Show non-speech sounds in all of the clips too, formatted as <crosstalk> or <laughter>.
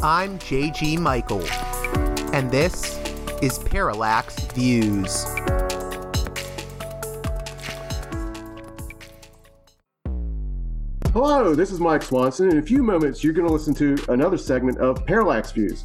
I'm JG Michael, and this is Parallax Views. Hello, this is Mike Swanson. In a few moments, you're going to listen to another segment of Parallax Views.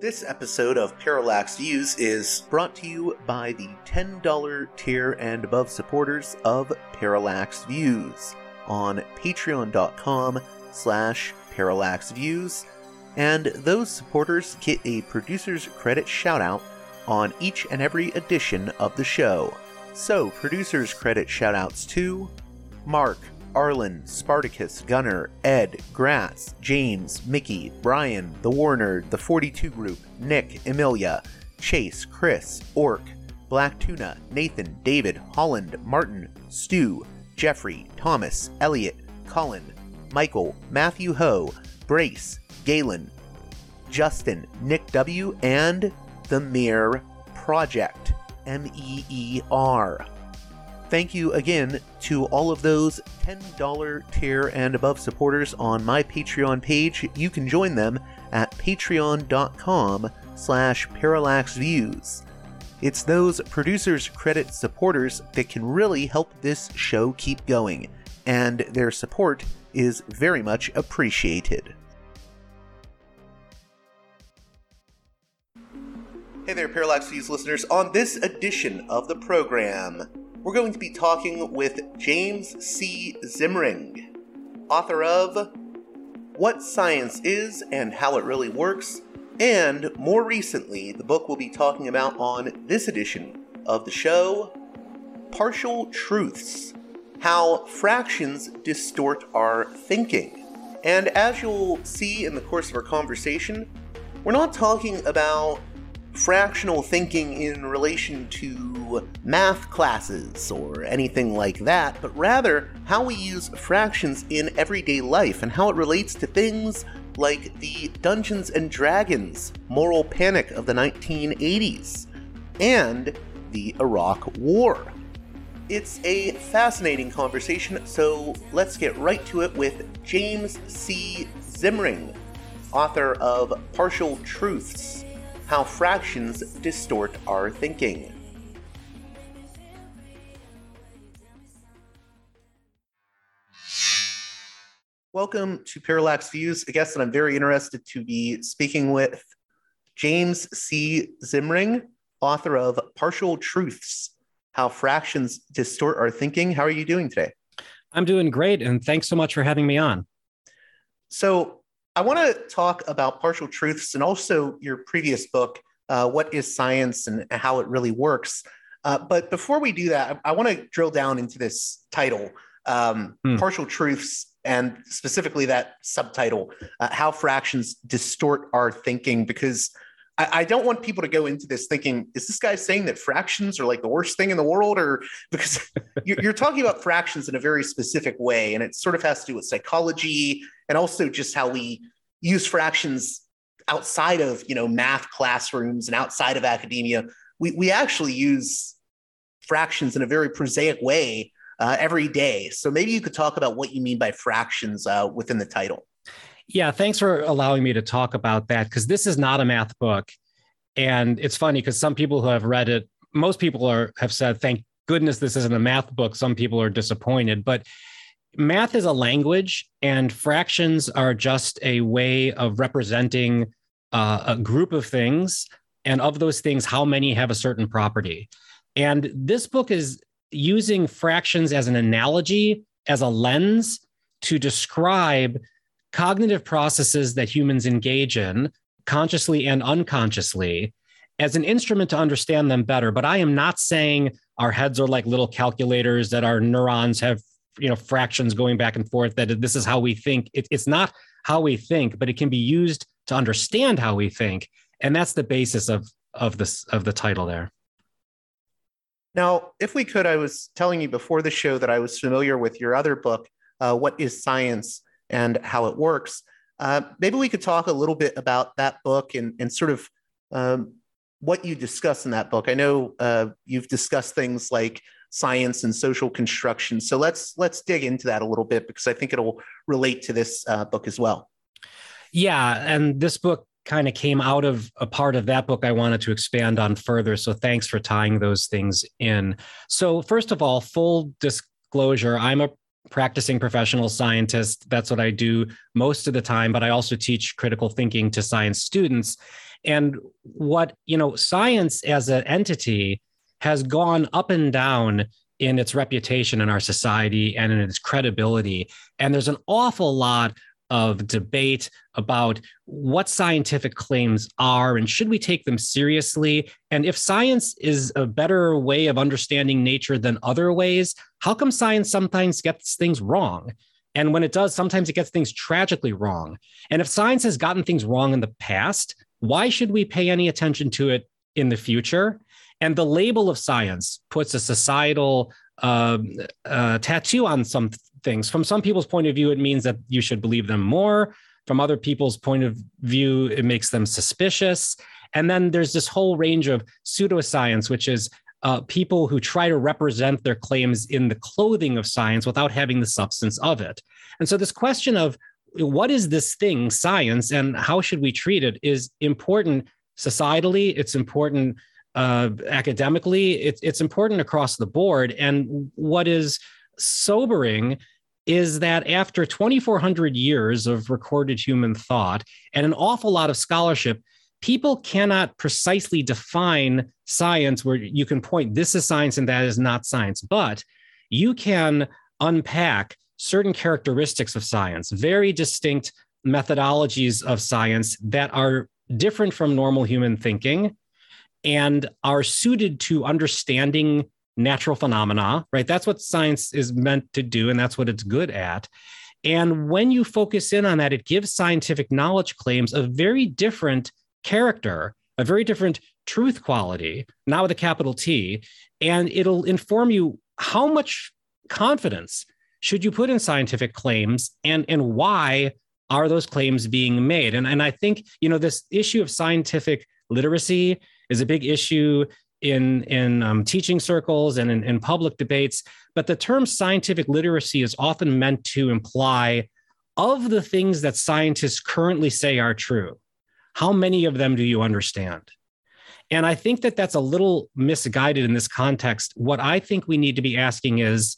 This episode of Parallax Views is brought to you by the $10 tier and above supporters of Parallax Views on patreon.com slash parallaxviews, and those supporters get a producer's credit shoutout on each and every edition of the show. So, producers' credit shoutouts to Mark, Arlen, Spartacus, Gunner, Ed, Grass, James, Mickey, Brian, The Warner, The 42 Group, Nick, Emilia, Chase, Chris, Orc, Black Tuna, Nathan, David, Holland, Martin, Stu, Jeffrey, Thomas, Elliot, Colin, Michael, Matthew Ho, Brace, Galen, Justin, Nick W, and The Mere Project. M E E R. Thank you again to all of those $10 tier and above supporters on my Patreon page. You can join them at patreon.com slash parallaxviews. It's those producers credit supporters that can really help this show keep going, and their support is very much appreciated. Hey there, Parallax Views listeners. On this edition of the program, we're going to be talking with James C. Zimring, author of What Science Is and How It Really Works, and more recently, the book we'll be talking about on this edition of the show Partial Truths How Fractions Distort Our Thinking. And as you'll see in the course of our conversation, we're not talking about fractional thinking in relation to math classes or anything like that, but rather how we use fractions in everyday life and how it relates to things like the Dungeons and Dragons moral panic of the 1980s and the Iraq War. It's a fascinating conversation, so let's get right to it with James C. Zimring, author of Partial Truths how fractions distort our thinking. Welcome to Parallax Views, a guest that I'm very interested to be speaking with, James C. Zimring, author of Partial Truths How Fractions Distort Our Thinking. How are you doing today? I'm doing great, and thanks so much for having me on. So, I want to talk about partial truths and also your previous book, uh, What is Science and How It Really Works. Uh, but before we do that, I, I want to drill down into this title, um, hmm. Partial Truths, and specifically that subtitle, uh, How Fractions Distort Our Thinking, because I, I, don't want people to go into this thinking, is this guy saying that fractions are like the worst thing in the world? Or <laughs> because you're, you're talking about fractions in a very specific way, and it sort of has to do with psychology and also just how we use fractions outside of you know math classrooms and outside of academia. We, we actually use fractions in a very prosaic way uh, every day. So maybe you could talk about what you mean by fractions uh, within the title yeah thanks for allowing me to talk about that because this is not a math book. And it's funny because some people who have read it most people are have said thank goodness this isn't a math book. Some people are disappointed. But math is a language and fractions are just a way of representing uh, a group of things. And of those things how many have a certain property? And this book is using fractions as an analogy as a lens to describe cognitive processes that humans engage in consciously and unconsciously as an instrument to understand them better. But i am not saying our heads are like little calculators that our neurons have you know fractions going back and forth that this is how we think. It, it's not how we think but it can be used to understand how we think. And that's the basis of of this of the title there. Now, if we could, I was telling you before the show that I was familiar with your other book, uh, What is Science and How It Works. Uh, maybe we could talk a little bit about that book and, and sort of um, what you discuss in that book. I know uh, you've discussed things like science and social construction. So let's let's dig into that a little bit because I think it'll relate to this uh, book as well. Yeah, and this book kind of came out of a part of that book I wanted to expand on further. So thanks for tying those things in. So first of all, full disclosure, I'm a practicing professional scientist. That's what I do most of the time, but I also teach critical thinking to science students. And what, you know, science as an entity has gone up and down in its reputation in our society and in its credibility. And there's an awful lot of debate about what scientific claims are and should we take them seriously? And if science is a better way of understanding nature than other ways how come science sometimes gets things wrong? And when it does sometimes it gets things tragically wrong. And if science has gotten things wrong in the past why should we pay any attention to it in the future? And the label of science puts a societal uh, uh, tattoo on some things. From some people's point of view, it means that you should believe them more. From other people's point of view, it makes them suspicious. And then there's this whole range of pseudoscience, which is uh, people who try to represent their claims in the clothing of science without having the substance of it. And so, this question of what is this thing, science, and how should we treat it is important societally, it's important uh, academically, it, it's important across the board. And what is sobering is that after 2,400 years of recorded human thought and an awful lot of scholarship, people cannot precisely define science where you can point this is science and that is not science, but you can unpack certain characteristics of science, very distinct methodologies of science that are different from normal human thinking and are suited to understanding natural phenomena, right? That's what science is meant to do, and that's what it's good at. And when you focus in on that, it gives scientific knowledge claims a very different character, a very different truth quality, not with a capital T. And it'll inform you how much confidence should you put in scientific claims and, and why are those claims being made? And, and I think, you know, this issue of scientific literacy is a big issue in in um, teaching circles and in, in public debates but the term scientific literacy is often meant to imply of the things that scientists currently say are true how many of them do you understand? And i think that that's a little misguided in this context. What i think we need to be asking is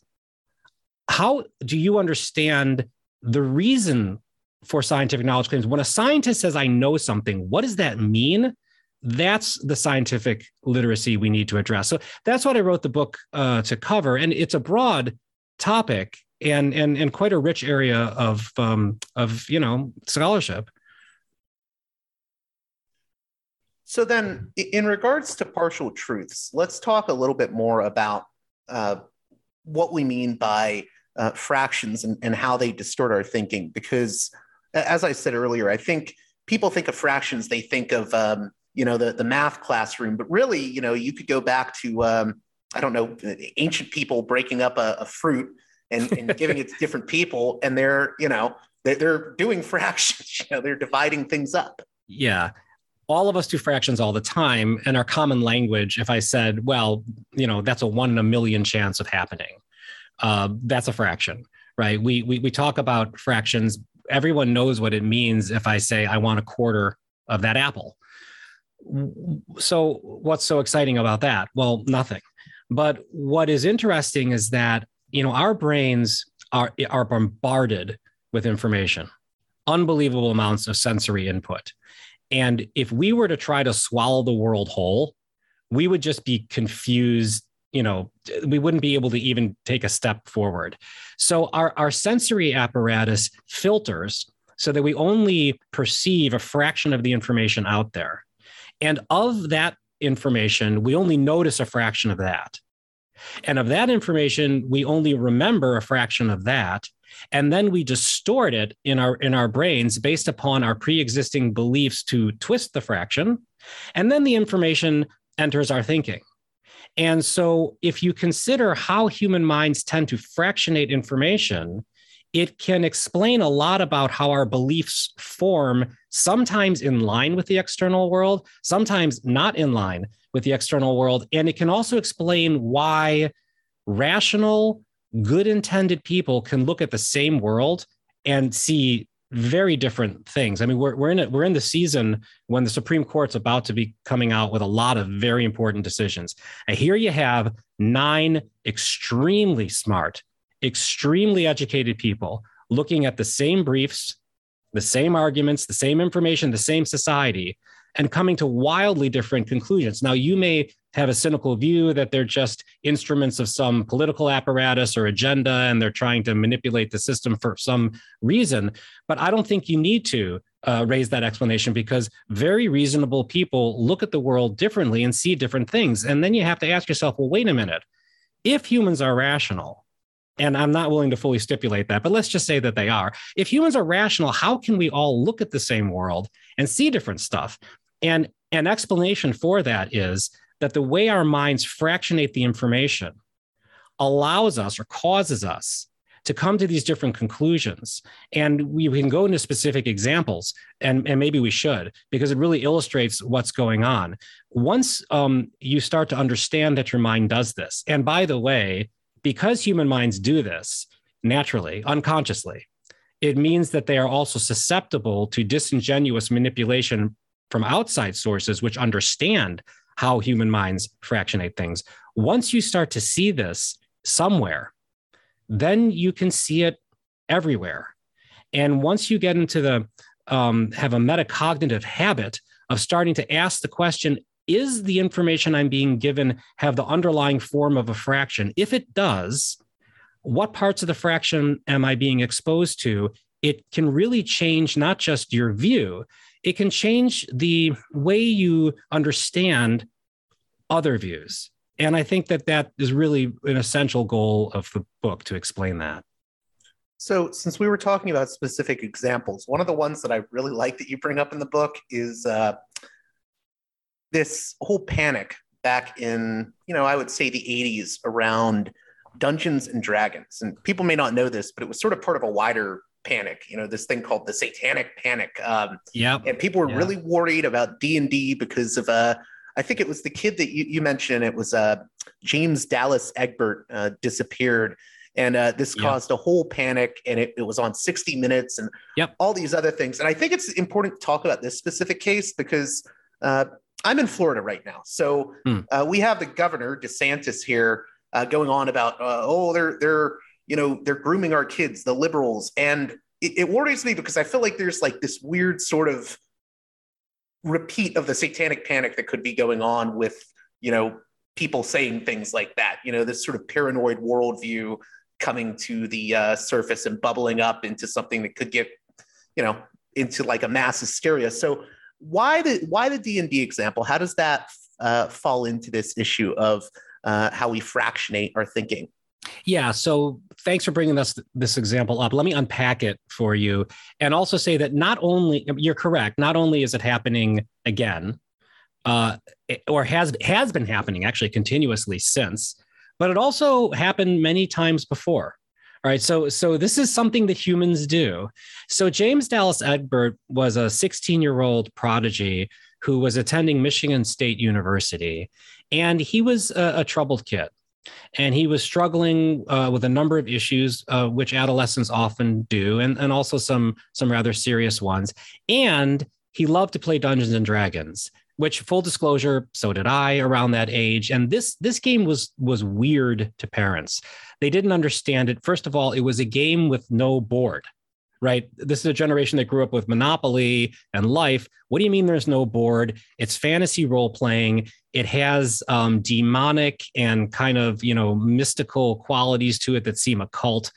how do you understand the reason for scientific knowledge claims? When a scientist says i know something what does that mean that's the scientific literacy we need to address. So that's what I wrote the book uh, to cover, and it's a broad topic and and and quite a rich area of um, of you know scholarship. So then, in regards to partial truths, let's talk a little bit more about uh, what we mean by uh, fractions and, and how they distort our thinking. Because, as I said earlier, I think people think of fractions, they think of um, you know the the math classroom but really you know you could go back to um, i don't know ancient people breaking up a, a fruit and, and <laughs> giving it to different people and they're you know they're, they're doing <laughs> fractions you know they're dividing things up. Yeah. All of us do fractions all the time and our common language if i said well you know that's a one in a million chance of happening uh, that's a fraction right? We, we we talk about fractions. Everyone knows what it means if i say i want a quarter of that apple so what's so exciting about that? Well nothing. But what is interesting is that you know our brains are are bombarded with information unbelievable amounts of sensory input. And if we were to try to swallow the world whole we would just be confused you know we wouldn't be able to even take a step forward. So our, our sensory apparatus filters so that we only perceive a fraction of the information out there and of that information, we only notice a fraction of that. And of that information, we only remember a fraction of that. And then we distort it in our in our brains based upon our pre-existing beliefs to twist the fraction And then the information enters our thinking. And so, if you consider how human minds tend to fractionate information, it can explain a lot about how our beliefs form, sometimes in line with the external world, sometimes not in line with the external world. And it can also explain why rational, good intended people can look at the same world and see very different things. I mean, we're, we're in we're in the season when the Supreme Court's about to be coming out with a lot of very important decisions. And here you have nine extremely smart, extremely educated people looking at the same briefs, the same arguments, the same information, the same society, and coming to wildly different conclusions. Now, you may have a cynical view that they're just instruments of some political apparatus or agenda and they're trying to manipulate the system for some reason. But I don't think you need to uh, raise that explanation because very reasonable people look at the world differently and see different things. And then you have to ask yourself, well, wait a minute. If humans are rational, and I'm not willing to fully stipulate that, but let's just say that they are. If humans are rational, how can we all look at the same world and see different stuff? And an explanation for that is that the way our minds fractionate the information allows us or causes us to come to these different conclusions. And we, can go into specific examples, and, and maybe we should, because it really illustrates what's going on. Once um, you start to understand that your mind does this, and by the way, because human minds do this naturally, unconsciously, it means that they are also susceptible to disingenuous manipulation from outside sources which understand how human minds fractionate things. Once you start to see this somewhere, then you can see it everywhere. And once you get into the um, have a metacognitive habit of starting to ask the question, is the information I'm being given have the underlying form of a fraction? If it does, what parts of the fraction am I being exposed to? It can really change not just your view, it can change the way you understand other views. And I think that that is really an essential goal of the book to explain that. So, since we were talking about specific examples, one of the ones that I really like that you bring up in the book is uh, this whole panic back in, you know, I would say the 80s around Dungeons and Dragons. And people may not know this, but it was sort of part of a wider panic you know this thing called the satanic panic um yeah and people were really worried about d&d because of uh i think it was the kid that you, you mentioned it was uh james dallas egbert uh, disappeared and uh, this yep. caused a whole panic and it, it was on 60 minutes and yep. all these other things and i think it's important to talk about this specific case because uh, i'm in florida right now. So hmm. uh, we have the governor desantis here uh, going on about uh, oh they're they're you know they're grooming our kids the liberals. And it, it worries me because i feel like there's like this weird sort of repeat of the satanic panic that could be going on with you know people saying things like that you know this sort of paranoid worldview coming to the uh, surface and bubbling up into something that could get you know into like a mass hysteria. So why the why the d&d example how does that uh, fall into this issue of uh, how we fractionate our thinking yeah. So thanks for bringing us this example up. Let me unpack it for you and also say that not only you're correct, not only is it happening again, uh, or has has been happening actually continuously since, but it also happened many times before. All right, so so this is something that humans do. So James Dallas Egbert was a 16 year old prodigy who was attending Michigan State University, and he was a, a troubled kid. And he was struggling uh, with a number of issues uh, which adolescents often do and, and also some some rather serious ones. And he loved to play dungeons and dragons which full disclosure so did i around that age and this this game was was weird to parents they didn't understand it first of all it was a game with no board right? This is a generation that grew up with Monopoly and Life. What do you mean there's no board? It's fantasy role playing. It has um, demonic and kind of you know mystical qualities to it that seem occult.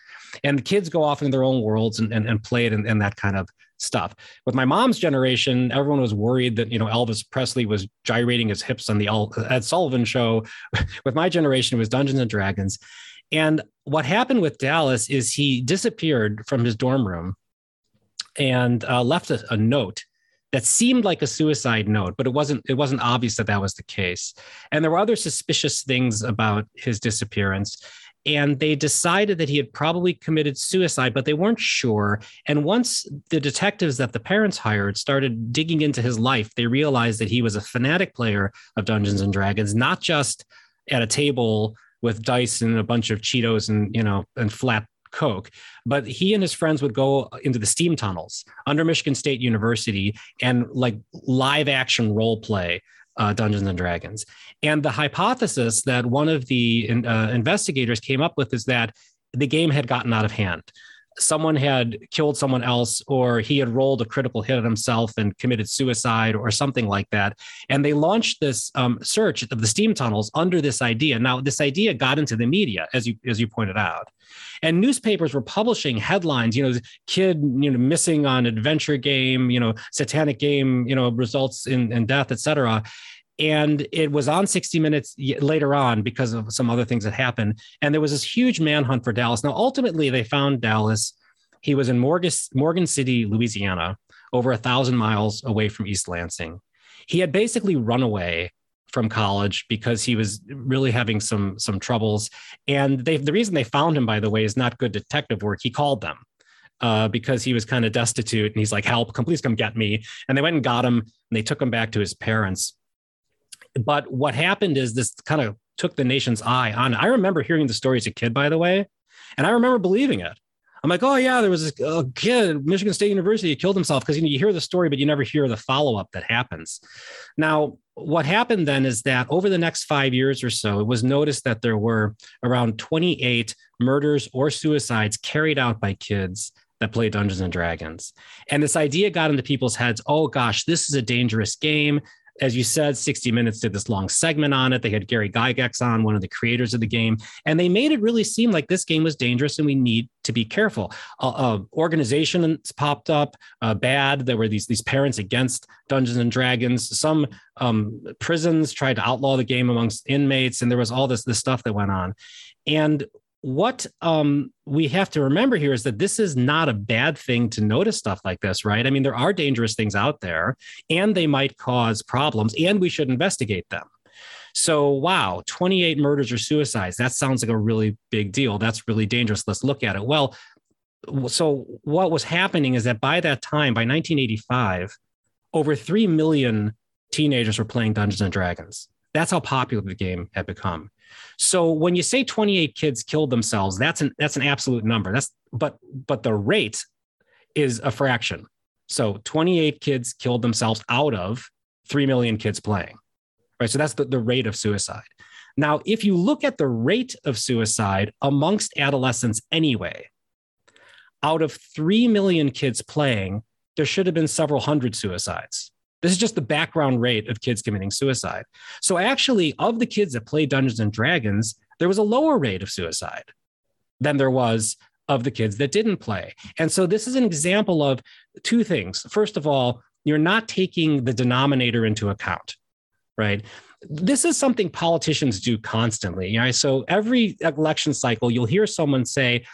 And the kids go off into their own worlds and, and, and play it and, and that kind of stuff. With my mom's generation, everyone was worried that you know Elvis Presley was gyrating his hips on the Ed Sullivan show. <laughs> With my generation, it was Dungeons and Dragons. And what happened with Dallas is he disappeared from his dorm room and uh, left a, a, note that seemed like a suicide note, but it wasn't it wasn't obvious that that was the case. And there were other suspicious things about his disappearance. And they decided that he had probably committed suicide, but they weren't sure. And once the detectives that the parents hired started digging into his life, they realized that he was a fanatic player of Dungeons and Dragons, not just at a table with dice and a bunch of Cheetos and you know and flat Coke. But he and his friends would go into the steam tunnels under Michigan State University and like live action role play uh, Dungeons and Dragons. And the hypothesis that one of the uh, investigators came up with is that the game had gotten out of hand someone had killed someone else or he had rolled a critical hit on himself and committed suicide or something like that. And they launched this um, search of the steam tunnels under this idea. Now this idea got into the media as you as you pointed out. And newspapers were publishing headlines you know kid you know missing on adventure game you know satanic game you know results in, in death etc and it was on 60 minutes later on because of some other things that happened. And there was this huge manhunt for dallas. Now ultimately they found dallas. He was in morgan, morgan city louisiana over a thousand miles away from east lansing. He had basically run away from college because he was really having some some troubles. And they, the reason they found him by the way is not good detective work. He called them uh, because he was kind of destitute. And he's like help come please come get me. And they went and got him and they took him back to his parents but what happened is this kind of took the nation's eye on. I remember hearing the story as a kid, by the way, and I remember believing it. I'm like, oh yeah, there was a kid, Michigan State University, killed himself because you, know, you hear the story, but you never hear the follow up that happens. Now, what happened then is that over the next five years or so, it was noticed that there were around 28 murders or suicides carried out by kids that play Dungeons and Dragons. And this idea got into people's heads oh gosh, this is a dangerous game as you said, 60 Minutes did this long segment on it. They had Gary Gygax on, one of the creators of the game, and they made it really seem like this game was dangerous and we need to be careful. Uh, uh, organizations popped up uh, bad. There were these these parents against Dungeons and Dragons. Some um, prisons tried to outlaw the game amongst inmates, and there was all this this stuff that went on. And what um, we have to remember here is that this is not a bad thing to notice stuff like this, right? I mean, there are dangerous things out there and they might cause problems, and we should investigate them. So, wow, 28 murders or suicides. That sounds like a really big deal. That's really dangerous. Let's look at it. Well, so what was happening is that by that time, by 1985, over 3 million teenagers were playing Dungeons and Dragons. That's how popular the game had become. So when you say 28 kids killed themselves, that's an that's an absolute number. That's but but the rate is a fraction. So 28 kids killed themselves out of 3 million kids playing. Right? So that's the, the rate of suicide. Now, if you look at the rate of suicide amongst adolescents anyway, out of 3 million kids playing, there should have been several hundred suicides. This is just the background rate of kids committing suicide. So, actually, of the kids that played Dungeons and Dragons, there was a lower rate of suicide than there was of the kids that didn't play. And so, this is an example of two things. First of all, you're not taking the denominator into account, right? This is something politicians do constantly. Right? So, every election cycle, you'll hear someone say,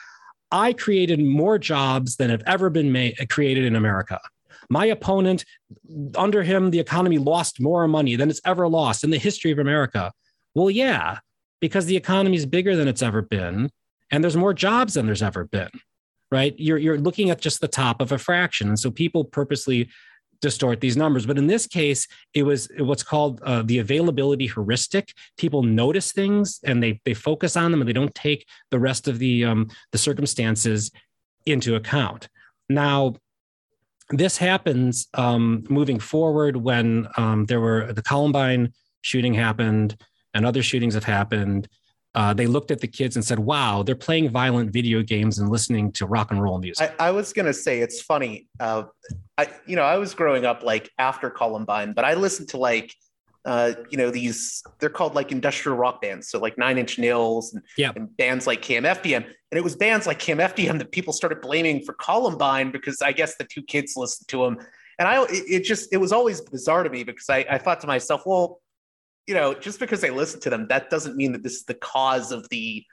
I created more jobs than have ever been made, created in America my opponent, under him, the economy lost more money than it's ever lost in the history of America. Well, yeah, because the economy is bigger than it's ever been, and there's more jobs than there's ever been, right? You're, you're looking at just the top of a fraction. And so people purposely distort these numbers. But in this case, it was what's called uh, the availability heuristic. People notice things and they they focus on them and they don't take the rest of the um, the circumstances into account. Now, this happens um, moving forward when um, there were the Columbine shooting happened and other shootings have happened. Uh, they looked at the kids and said, "Wow, they're playing violent video games and listening to rock and roll music." I, I was gonna say it's funny. Uh, I, you know, I was growing up like after Columbine, but I listened to like uh, you know, these they're called like industrial rock bands. So like Nine Inch Nails and, and bands like KMFDM. And it was bands like KMFDM that people started blaming for Columbine because I guess the two kids listened to them. And I, it, just, it was always bizarre to me because I, I thought to myself, well, you know, just because they listened to them, that doesn't mean that this is the cause of the,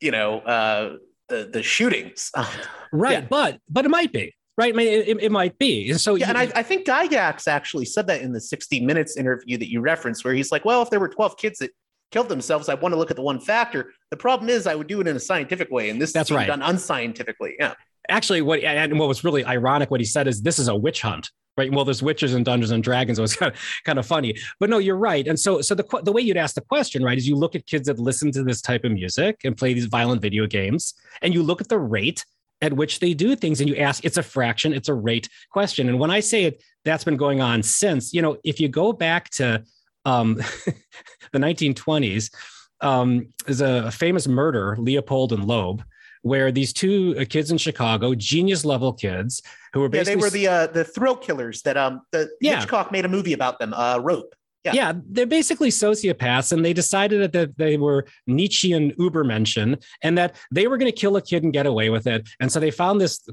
you know, uh, the the shootings. <laughs> right, yeah. but but it might be right? I mean, it, it might be. And so, Yeah, you- and I, I think Gygax actually said that in the 60 Minutes interview that you referenced, where he's like, well, if there were 12 kids that killed themselves, I want to look at the one factor. The problem is I would do it in a scientific way, and this That's is right. done unscientifically. Yeah. actually what and what was really ironic what he said is this is a witch hunt right well there's witches and dungeons and dragons so it's kind of kind of funny but no you're right and so so the the way you'd ask the question right is you look at kids that listen to this type of music and play these violent video games and you look at the rate at which they do things and you ask it's a fraction it's a rate question and when i say it that's been going on since you know if you go back to um <laughs> the 1920s um there's a famous murder leopold and loeb where these two uh, kids in Chicago, genius level kids, who were Yeah, they were the uh, the thrill killers that um the Yeah. Hitchcock made a movie about them, uh Rope. yeah. yeah. they're basically sociopaths, and they decided that they were Nietzschean Ubermenschen, and that they were going to kill a kid and get away with it. And so they found this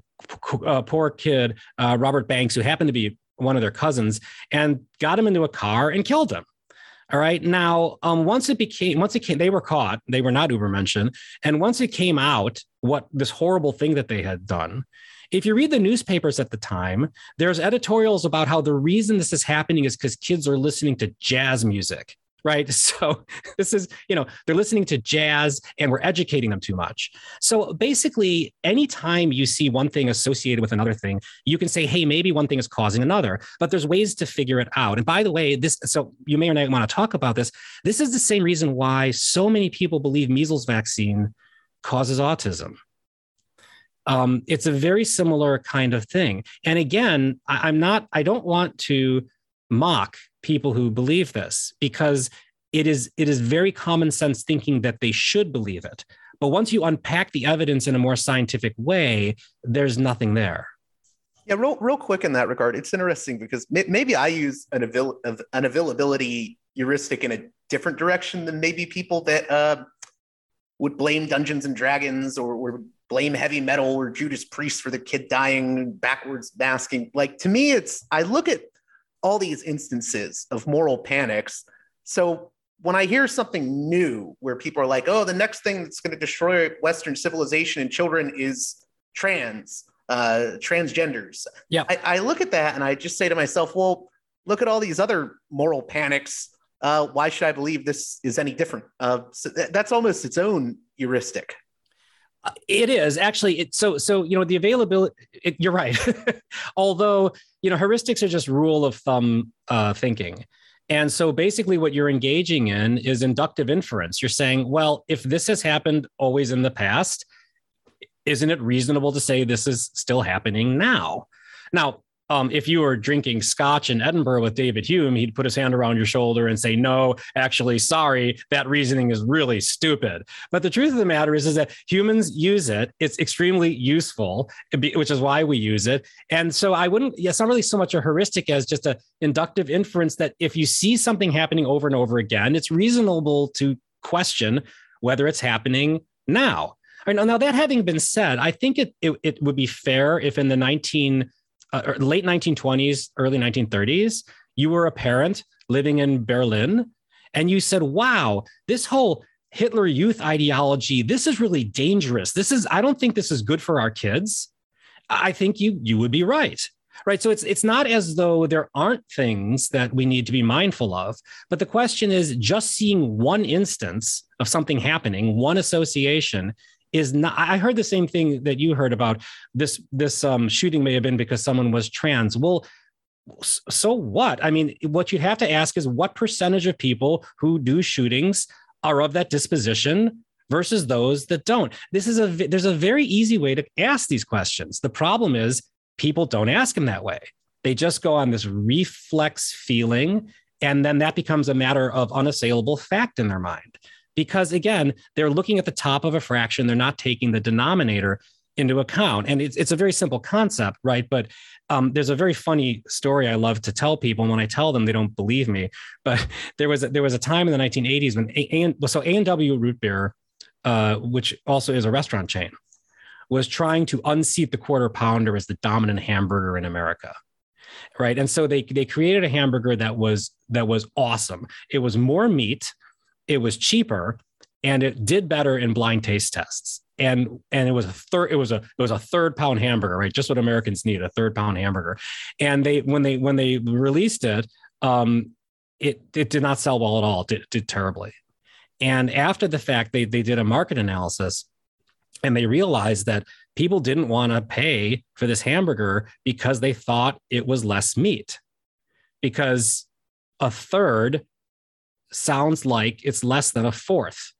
uh, poor kid, uh, Robert Banks, who happened to be one of their cousins, and got him into a car and killed him. All right. Now, um, once it became, once it came, they were caught. They were not Ubermenschen, and once it came out what this horrible thing that they had done. If you read the newspapers at the time, there's editorials about how the reason this is happening is because kids are listening to jazz music, right? <laughs> So this is, you know, they're listening to jazz and we're educating them too much. So basically, anytime you see one thing associated with another thing, you can say, hey, maybe one thing is causing another, but there's ways to figure it out. And by the way, this, so you may or may not want to talk about this. This is the same reason why so many people believe measles vaccine causes autism. Um, it's a very similar kind of thing. And again, I, I'm not, I don't want to mock people who believe this because it is it is very common sense thinking that they should believe it. But once you unpack the evidence in a more scientific way, there's nothing there. Yeah, real, real quick in that regard, it's interesting because may, maybe I use an, avail- an availability heuristic in a different direction than maybe people that uh, would blame Dungeons and Dragons or, or blame heavy metal or Judas Priest for the kid dying backwards masking. Like to me, it's I look at all these instances of moral panics. So when I hear something new where people are like, "Oh, the next thing that's going to destroy Western civilization and children is trans." uh, transgenders. Yeah. I, I look at that and I just say to myself, well, look at all these other moral panics. Uh, why should I believe this is any different? Uh, so th- that's almost its own heuristic. It is actually it so so you know the availability it, you're right. <laughs> Although, you know, heuristics are just rule of thumb uh, thinking. And so basically what you're engaging in is inductive inference. You're saying, well, if this has happened always in the past, isn't it reasonable to say this is still happening now? Now, um, if you were drinking scotch in Edinburgh with David Hume, he'd put his hand around your shoulder and say, No, actually, sorry, that reasoning is really stupid. But the truth of the matter is, is that humans use it. It's extremely useful, which is why we use it. And so I wouldn't, it's not really so much a heuristic as just a inductive inference that if you see something happening over and over again, it's reasonable to question whether it's happening now, now that having been said, I think it, it, it would be fair if in the 19 uh, late 1920s, early 1930s, you were a parent living in Berlin and you said, wow, this whole Hitler youth ideology, this is really dangerous. This is, I don't think this is good for our kids. I think you you would be right. Right. So it's it's not as though there aren't things that we need to be mindful of, but the question is just seeing one instance of something happening, one association is not i heard the same thing that you heard about this this um, shooting may have been because someone was trans. Well so what? I mean what you'd have to ask is what percentage of people who do shootings are of that disposition versus those that don't? This is a there's a very easy way to ask these questions. The problem is people don't ask them that way. They just go on this reflex feeling and then that becomes a matter of unassailable fact in their mind because again they're looking at the top of a fraction. They're not taking the denominator into account. And it's, it's a very simple concept right? But um, there's a very funny story i love to tell people. And when i tell them they don't believe me. But <laughs> there was a, there was a time in the 1980s when a, a, so a&w root beer uh, which also is a restaurant chain was trying to unseat the quarter pounder as the dominant hamburger in america right? And so they they created a hamburger that was that was awesome. It was more meat it was cheaper and it did better in blind taste tests. And and it was a third it was a it was a third pound hamburger right? Just what americans need a third pound hamburger. And they when they when they released it um it it did not sell well at all. It did, did terribly. And after the fact they they did a market analysis and they realized that people didn't want to pay for this hamburger because they thought it was less meat. Because a third sounds like it's less than a fourth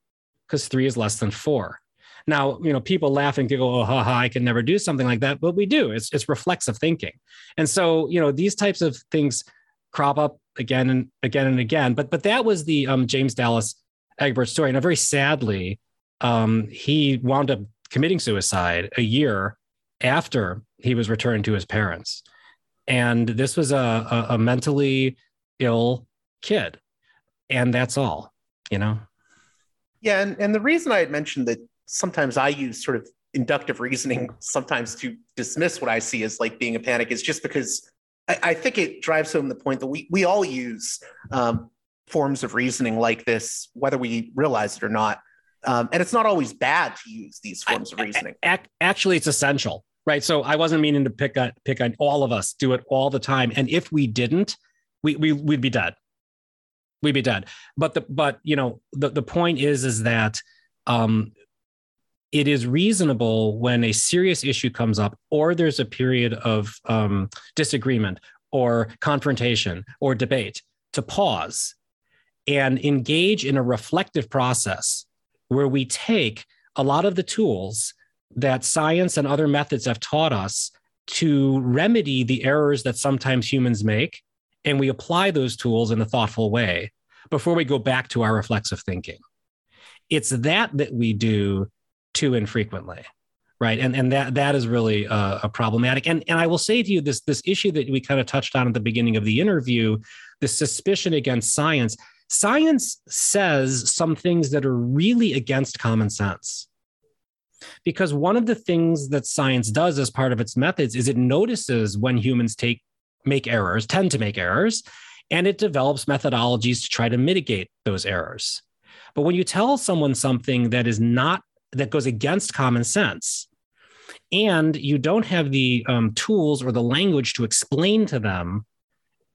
because three is less than four now, you know, people laughing to go, oh, ha, ha, I can never do something like that. But we do. It's, it's reflexive thinking. And so, you know, these types of things crop up again and again and again. But but that was the um, James Dallas Egbert story. And very sadly, um, he wound up committing suicide a year after he was returned to his parents. And this was a, a, a mentally ill kid. And that's all, you know? Yeah. And, and the reason I had mentioned that sometimes I use sort of inductive reasoning sometimes to dismiss what I see as like being a panic is just because I, I think it drives home the point that we we all use um, forms of reasoning like this, whether we realize it or not. Um, and it's not always bad to use these forms of reasoning. Actually, it's essential, right? So I wasn't meaning to pick on pick on all of us do it all the time, and if we didn't, we, we we'd be dead. We'd be dead. But the but you know the the point is is that um, it is reasonable when a serious issue comes up or there's a period of um, disagreement or confrontation or debate to pause and engage in a reflective process where we take a lot of the tools that science and other methods have taught us to remedy the errors that sometimes humans make and we apply those tools in a thoughtful way before we go back to our reflexive thinking. It's that that we do too infrequently right? And and that that is really uh, a problematic. And and i will say to you this this issue that we kind of touched on at the beginning of the interview the suspicion against science science says some things that are really against common sense. Because one of the things that science does as part of its methods is it notices when humans take make errors tend to make errors and it develops methodologies to try to mitigate those errors. But when you tell someone something that is not that goes against common sense and you don't have the um, tools or the language to explain to them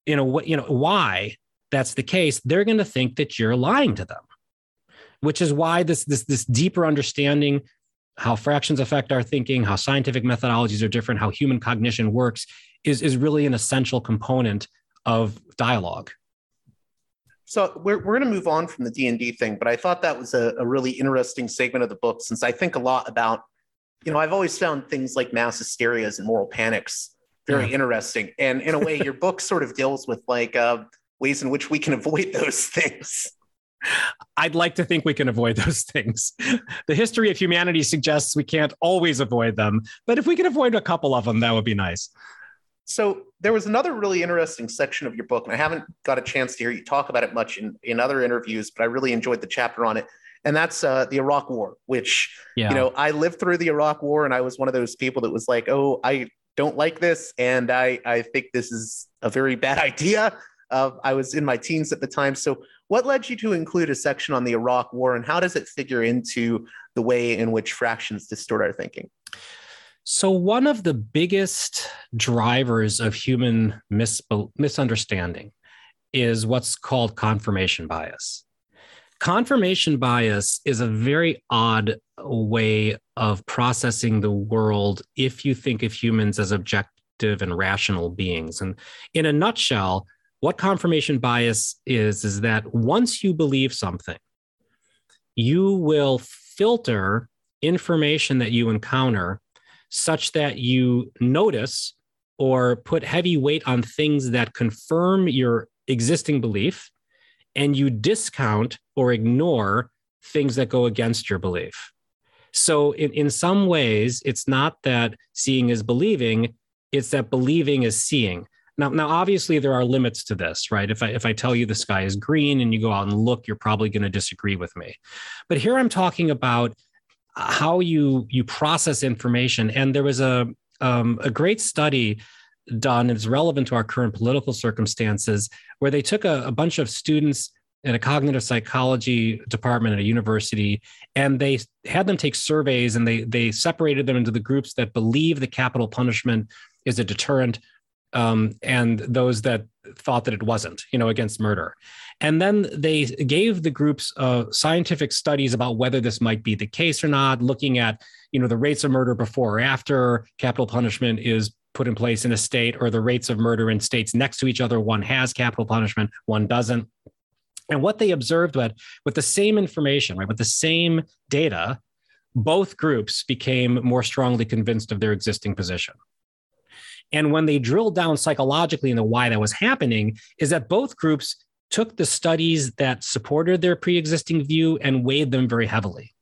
you know what you know why that's the case they're going to think that you're lying to them which is why this this this deeper understanding how fractions affect our thinking how scientific methodologies are different how human cognition works is is really an essential component of dialogue so we're, we're going to move on from the D&D thing, but I thought that was a, a really interesting segment of the book since I think a lot about, you know, I've always found things like mass hysterias and moral panics very yeah. interesting. And in a way, your book sort of deals with like uh, ways in which we can <laughs> avoid those things. I'd like to think we can avoid those <laughs> things. The history of humanity suggests we can't always avoid them, but if we can avoid a couple of them, that would be nice. So there was another really interesting section of your book, and I haven't got a chance to hear you talk about it much in, in other interviews, but I really enjoyed the chapter on it. And that's uh, the Iraq War, which, yeah. you know, I lived through the Iraq War and I was one of those people that was like, oh, I don't like this. And I, I think this is a very bad <laughs> idea. Uh, I was in my teens at the time. So, what led you to include a section on the Iraq War and how does it figure into the way in which fractions distort our thinking? So, one of the biggest drivers of human mis- misunderstanding is what's called confirmation bias. Confirmation bias is a very odd way of processing the world if you think of humans as objective and rational beings. And in a nutshell, what confirmation bias is, is that once you believe something, you will filter information that you encounter such that you notice or put heavy weight on things that confirm your existing belief and you discount or ignore things that go against your belief. So, in, in some ways, it's not that seeing is believing, it's that believing is seeing. Now, now, obviously, there are limits to this, right? If I if I tell you the sky is green and you go out and look, you're probably going to disagree with me. But here I'm talking about how you you process information. And there was a um, a great study done. It's relevant to our current political circumstances, where they took a, a bunch of students in a cognitive psychology department at a university, and they had them take surveys and they they separated them into the groups that believe the capital punishment is a deterrent um, and those that thought that it wasn't, you know, against murder. And then they gave the groups uh, scientific studies about whether this might be the case or not, looking at, you know, the rates of murder before or after capital punishment is put in place in a state, or the rates of murder in states next to each other. One has capital punishment, one doesn't. And what they observed with, with the same information, right, with the same data, both groups became more strongly convinced of their existing position. And when they drilled down psychologically into why that was happening, is that both groups took the studies that supported their pre-existing view and weighed them very heavily.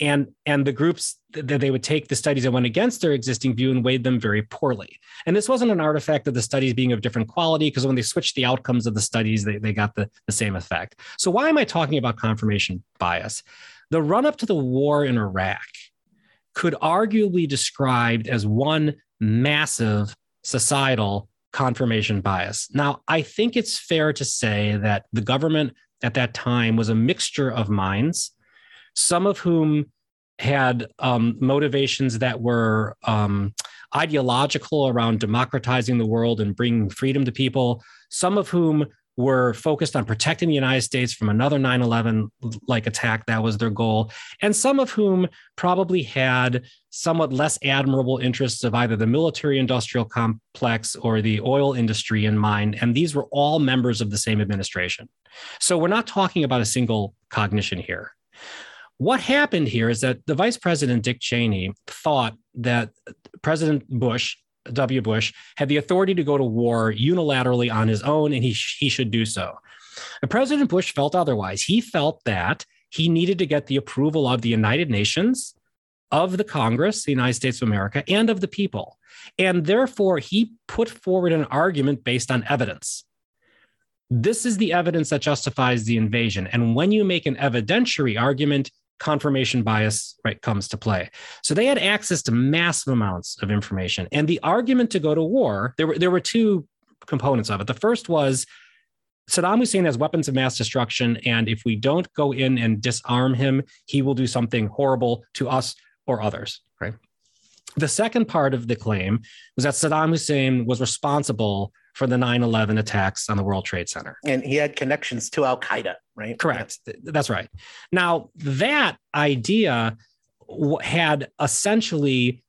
And, and the groups that they would take the studies that went against their existing view and weighed them very poorly. And this wasn't an artifact of the studies being of different quality, because when they switched the outcomes of the studies, they, they got the, the same effect. So why am I talking about confirmation bias? The run up to the war in Iraq could arguably be described as one massive societal confirmation bias. Now, I think it's fair to say that the government at that time was a mixture of minds, some of whom had um, motivations that were um, ideological around democratizing the world and bringing freedom to people, some of whom were focused on protecting the United States from another 9 11 like attack. That was their goal. And some of whom probably had somewhat less admirable interests of either the military industrial complex or the oil industry in mind. And these were all members of the same administration. So we're not talking about a single cognition here. What happened here is that the vice president, Dick Cheney, thought that President Bush W. Bush had the authority to go to war unilaterally on his own, and he, sh- he should do so. But President Bush felt otherwise. He felt that he needed to get the approval of the United Nations, of the Congress, the United States of America, and of the people. And therefore, he put forward an argument based on evidence. This is the evidence that justifies the invasion. And when you make an evidentiary argument, confirmation bias right comes to play. So they had access to massive amounts of information. And the argument to go to war, there were there were two components of it. The first was Saddam Hussein has weapons of mass destruction, and if we don't go in and disarm him, he will do something horrible to us or others. Right. The second part of the claim was that Saddam Hussein was responsible for the 9-11 attacks on the world trade center and he had connections to al-qaeda right correct yeah. that's right now that idea had essentially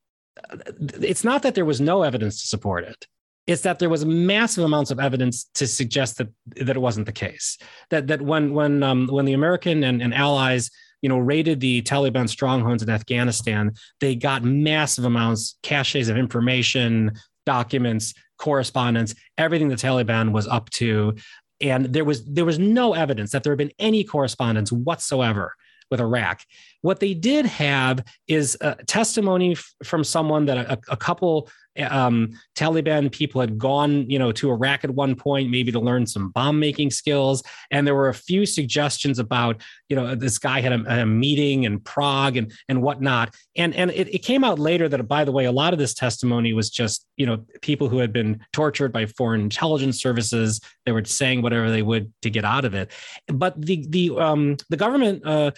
it's not that there was no evidence to support it it's that there was massive amounts of evidence to suggest that that it wasn't the case that that when when um, when the american and, and allies you know, raided the Taliban strongholds in Afghanistan, they got massive amounts, caches of information, documents, correspondence, everything the Taliban was up to. And there was there was no evidence that there had been any correspondence whatsoever with Iraq. What they did have is a testimony f- from someone that a, a couple um, Taliban people had gone, you know, to Iraq at one point, maybe to learn some bomb making skills. And there were a few suggestions about, you know, this guy had a, a meeting in Prague and and whatnot. And and it, it came out later that, by the way, a lot of this testimony was just, you know, people who had been tortured by foreign intelligence services. They were saying whatever they would to get out of it. But the the um, the government uh,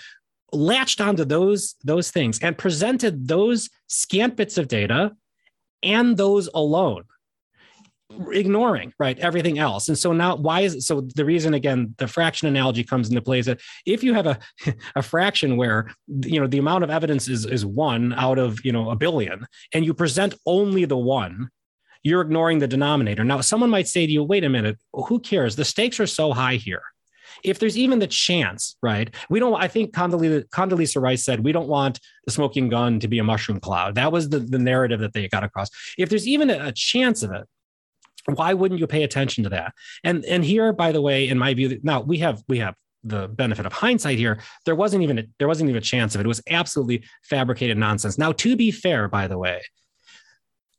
latched onto those those things and presented those scant bits of data and those alone ignoring right everything else. And so now why is it so the reason again the fraction analogy comes into play is that if you have a, <laughs> a fraction where you know the amount of evidence is is one out of you know a billion and you present only the one you're ignoring the denominator. Now someone might say to you wait a minute who cares? The stakes are so high here if there's even the chance, right? We don't, I think Condoleezza, Condoleezza Rice said, we don't want the smoking gun to be a mushroom cloud. That was the, the narrative that they got across. If there's even a, a chance of it, why wouldn't you pay attention to that? And and here, by the way, in my view, now we have we have the benefit of hindsight here. There wasn't even a, there wasn't even a chance of it. It was absolutely fabricated nonsense. Now, to be fair, by the way,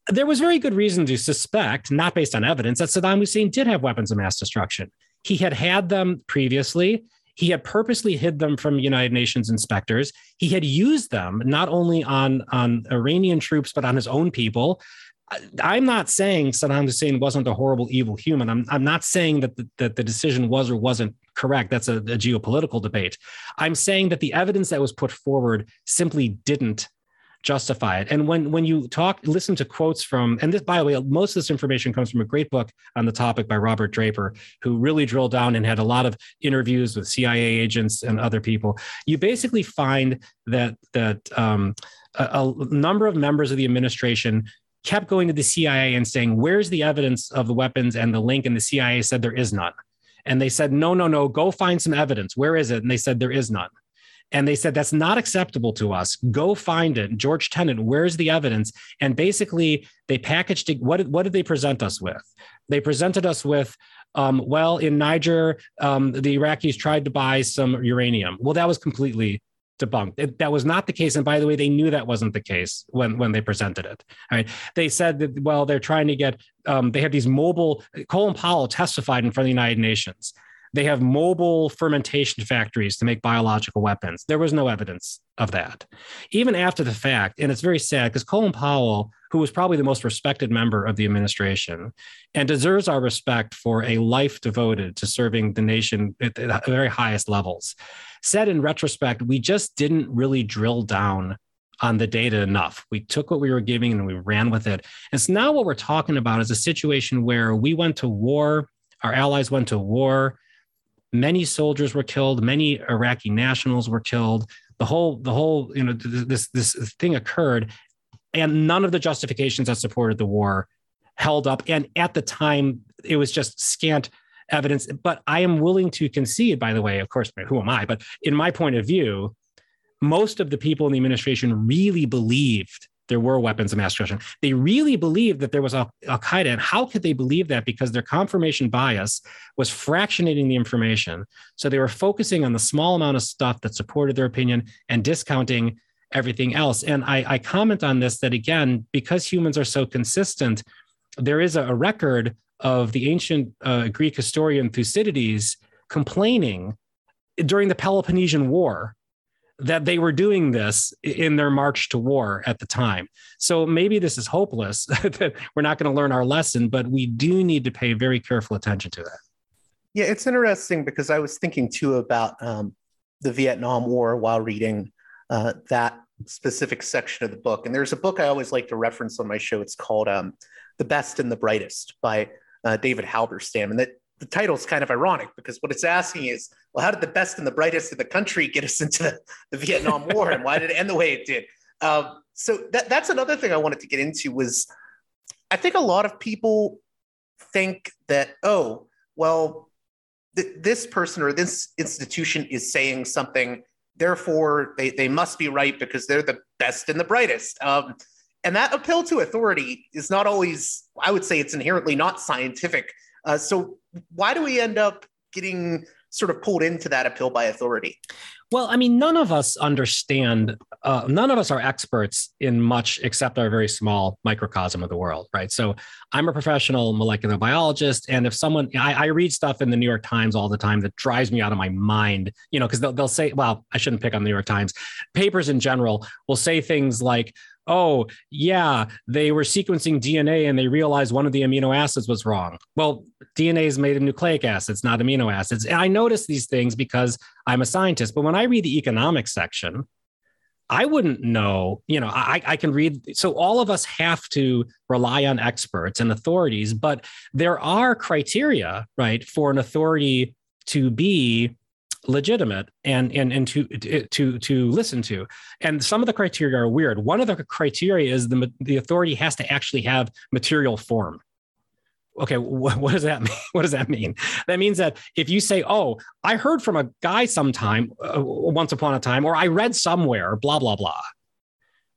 there was very good reason to suspect, not based on evidence, that Saddam Hussein did have weapons of mass destruction. He had had them previously. He had purposely hid them from United Nations inspectors. He had used them not only on, on Iranian troops, but on his own people. I'm not saying Saddam Hussein wasn't a horrible, evil human. I'm, I'm not saying that the, that the decision was or wasn't correct. That's a, a geopolitical debate. I'm saying that the evidence that was put forward simply didn't justify it. And when when you talk, listen to quotes from, and this, by the way, most of this information comes from a great book on the topic by Robert Draper, who really drilled down and had a lot of interviews with CIA agents and other people. You basically find that that um, a, a number of members of the administration kept going to the CIA and saying, "Where's the evidence of the weapons and the link?" And the CIA said there is none. And they said, "No, no, no. Go find some evidence. Where is it?" And they said there is none. And they said, that's not acceptable to us. Go find it. George Tenet, where's the evidence? And basically, they packaged it. What, what did they present us with? They presented us with, um, well, in Niger, um, the Iraqis tried to buy some uranium. Well, that was completely debunked. It, that was not the case. And by the way, they knew that wasn't the case when, when they presented it. Right? They said that, well, they're trying to get, um, they have these mobile, Colin Powell testified in front of the United Nations they have mobile fermentation factories to make biological weapons. There was no evidence of that. Even after the fact, and it's very sad because Colin Powell, who was probably the most respected member of the administration and deserves our respect for a life devoted to serving the nation at the very highest levels, said in retrospect, we just didn't really drill down on the data enough. We took what we were giving and we ran with it. And so now what we're talking about is a situation where we went to war, our allies went to war, many soldiers were killed, many Iraqi nationals were killed. The whole, the whole, you know, this this thing occurred, and none of the justifications that supported the war held up. And at the time, it was just scant evidence. But I am willing to concede, by the way, of course, who am I? But in my point of view, most of the people in the administration really believed there were weapons of mass destruction. They really believed that there was Al Qaeda. And how could they believe that? Because their confirmation bias was fractionating the information. So they were focusing on the small amount of stuff that supported their opinion and discounting everything else. And I, I comment on this that again, because humans are so consistent, there is a, a record of the ancient uh, Greek historian Thucydides complaining during the Peloponnesian War that they were doing this in their march to war at the time. So maybe this is hopeless <laughs> that we're not going to learn our lesson, but we do need to pay very careful attention to that. Yeah, it's interesting because I was thinking too about um, the Vietnam War while reading uh, that specific section of the book. And there's a book I always like to reference on my show. It's called um, The Best and the Brightest by uh, David Halberstam. And that the title is kind of ironic because what it's asking is, well, how did the best and the brightest of the country get us into the, the Vietnam War, and why did it end the way it did? Um, so that, that's another thing I wanted to get into was, I think a lot of people think that, oh, well, th- this person or this institution is saying something, therefore they, they must be right because they're the best and the brightest. Um, and that appeal to authority is not always, I would say, it's inherently not scientific uh, so why do we end up getting sort of pulled into that appeal by authority? Well, I mean, none of us understand, uh, none of us are experts in much except our very small microcosm of the world, right? So I'm a professional molecular biologist. And if someone, I, I read stuff in the New York Times all the time that drives me out of my mind, you know, because they'll, they'll say, well, I shouldn't pick on the New York Times. Papers in general will say things like, oh, yeah, they were sequencing DNA and they realized one of the amino acids was wrong. Well, DNA is made of nucleic acids, not amino acids. And I notice these things because I'm a scientist. But when I read the economics section, I wouldn't know, you know, I, I can read. So all of us have to rely on experts and authorities, but there are criteria, right, for an authority to be legitimate and and and to to to listen to. And some of the criteria are weird. One of the criteria is the the authority has to actually have material form. Okay wh- what does that <laughs> mean? What does that mean? That means that if you say oh i heard from a guy sometime uh, once upon a time or i read somewhere blah blah blah.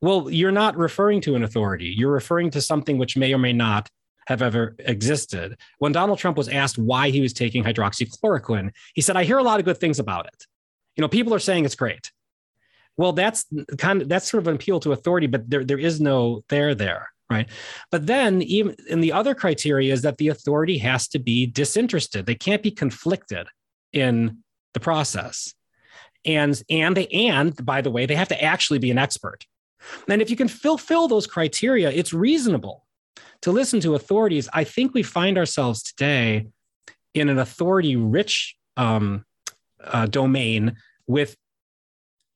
Well you're not referring to an authority. You're referring to something which may or may not have ever existed. When Donald Trump was asked why he was taking hydroxychloroquine, he said, I hear a lot of good things about it. You know, people are saying it's great. Well, that's kind of that's sort of an appeal to authority, but there, there is no there there, right? But then even in the other criteria is that the authority has to be disinterested. They can't be conflicted in the process. And and they and by the way, they have to actually be an expert. And if you can fulfill those criteria, it's reasonable to listen to authorities, I think we find ourselves today in an authority rich um, uh, domain with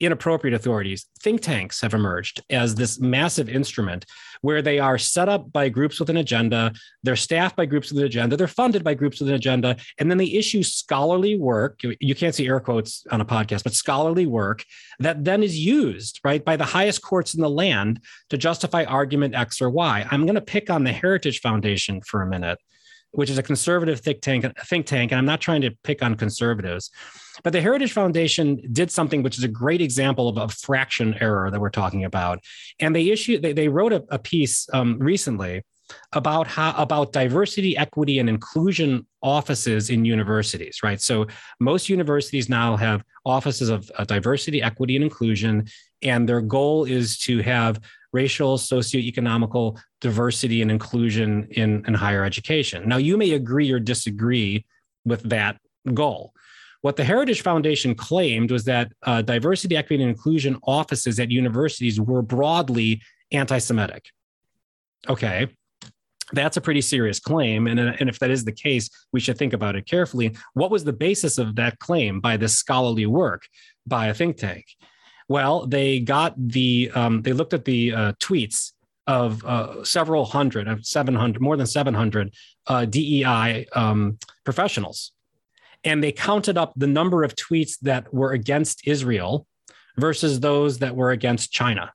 inappropriate authorities, think tanks have emerged as this massive instrument where they are set up by groups with an agenda, they're staffed by groups with an agenda, they're funded by groups with an agenda, and then they issue scholarly work. You can't see air quotes on a podcast, but scholarly work that then is used, right, by the highest courts in the land to justify argument X or Y. I'm going to pick on the Heritage Foundation for a minute which is a conservative think tank, think tank, and I'm not trying to pick on conservatives, but the Heritage Foundation did something which is a great example of a fraction error that we're talking about. And they issued, they, they wrote a, a piece um, recently about how about diversity, equity, and inclusion offices in universities, right? So most universities now have offices of uh, diversity, equity, and inclusion, and their goal is to have racial, socioeconomical diversity and inclusion in, in higher education. Now, you may agree or disagree with that goal. What the Heritage Foundation claimed was that uh, diversity, equity, and inclusion offices at universities were broadly anti Semitic. Okay. That's a pretty serious claim. And, and if that is the case, we should think about it carefully. What was the basis of that claim by this scholarly work by a think tank? Well, they got the um, they looked at the uh, tweets of uh, several hundred, of 700, more than 700 uh, DEI um, professionals. And they counted up the number of tweets that were against Israel versus those that were against China.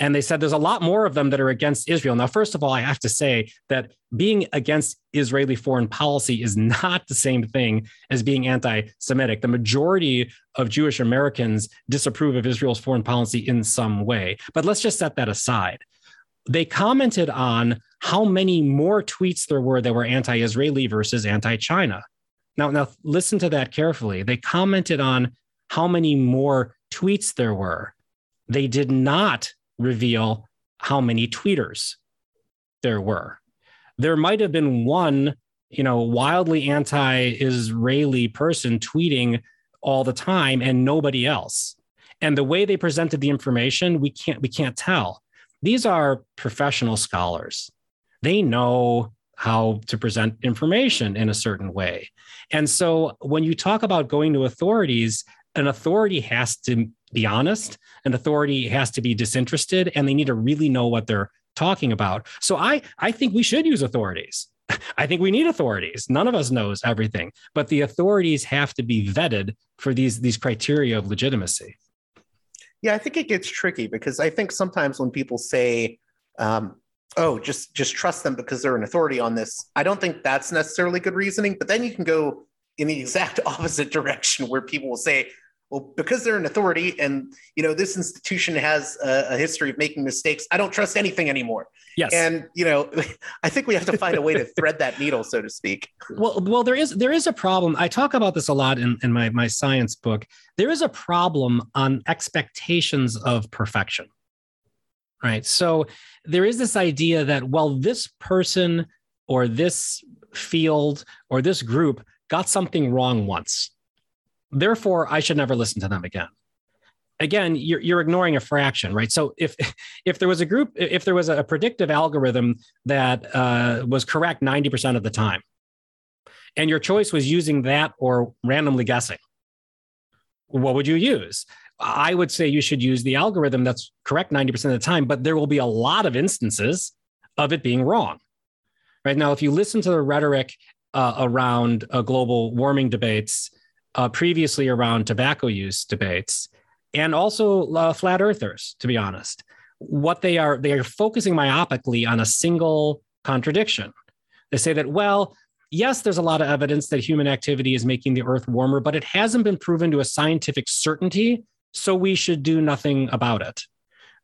And they said there's a lot more of them that are against Israel. Now, first of all, I have to say that being against Israeli foreign policy is not the same thing as being anti Semitic. The majority of Jewish Americans disapprove of Israel's foreign policy in some way. But let's just set that aside. They commented on how many more tweets there were that were anti Israeli versus anti China. Now, now listen to that carefully. They commented on how many more tweets there were. They did not reveal how many tweeters there were. There might have been one, you know, wildly anti-Israeli person tweeting all the time and nobody else. And the way they presented the information, we can't we can't tell. These are professional scholars. They know how to present information in a certain way. And so when you talk about going to authorities, an authority has to be honest, an authority has to be disinterested, and they need to really know what they're talking about. So I I think we should use authorities. <laughs> I think we need authorities. None of us knows everything, but the authorities have to be vetted for these these criteria of legitimacy. Yeah, I think it gets tricky because I think sometimes when people say, um, "Oh, just just trust them because they're an authority on this," I don't think that's necessarily good reasoning. But then you can go in the <laughs> exact opposite direction where people will say, well because they're an authority and you know this institution has a, a, history of making mistakes i don't trust anything anymore. Yes. And you know <laughs> i think we have to find a way to thread that needle so to speak. Well well there is there is a problem. I talk about this a lot in, in my my science book. There is a problem on expectations of perfection right? So there is this idea that well this person or this field or this group got something wrong once Therefore, I should never listen to them again. Again, you're, you're ignoring a fraction, right? So if <laughs> if there was a group, if there was a predictive algorithm that uh, was correct 90% of the time, and your choice was using that or randomly guessing, what would you use? I would say you should use the algorithm that's correct 90% of the time, but there will be a lot of instances of it being wrong. Right now, if you listen to the rhetoric uh, around uh, global warming debates, uh, previously around tobacco use debates and also uh, flat earthers to be honest what they are they are focusing myopically on a single contradiction they say that well yes there's a lot of evidence that human activity is making the earth warmer but it hasn't been proven to a scientific certainty so we should do nothing about it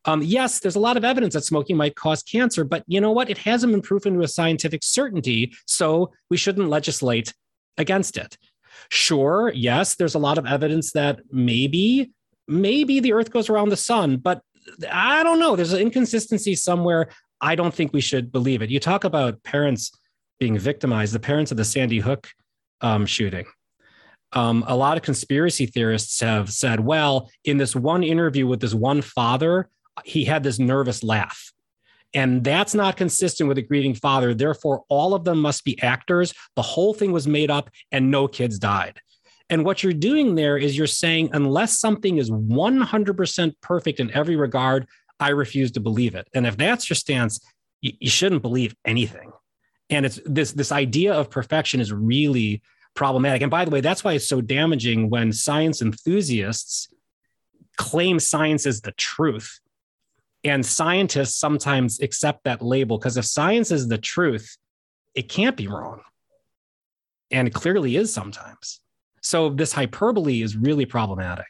um, yes, there's a lot of evidence that smoking might cause cancer, but you know what? It hasn't been proven to a scientific certainty, so we shouldn't legislate against it. Sure, yes, there's a lot of evidence that maybe, maybe the earth goes around the sun, but I don't know. There's an inconsistency somewhere. I don't think we should believe it. You talk about parents being victimized, the parents of the Sandy Hook um, shooting. Um, a lot of conspiracy theorists have said, well, in this one interview with this one father, he had this nervous laugh. And that's not consistent with a grieving father. Therefore, all of them must be actors. The whole thing was made up and no kids died. And what you're doing there is you're saying, unless something is 100% perfect in every regard, I refuse to believe it. And if that's your stance, you, you shouldn't believe anything. And it's this this idea of perfection is really problematic. And by the way, that's why it's so damaging when science enthusiasts claim science is the truth. And scientists sometimes accept that label because if science is the truth, it can't be wrong. And it clearly is sometimes. So this hyperbole is really problematic.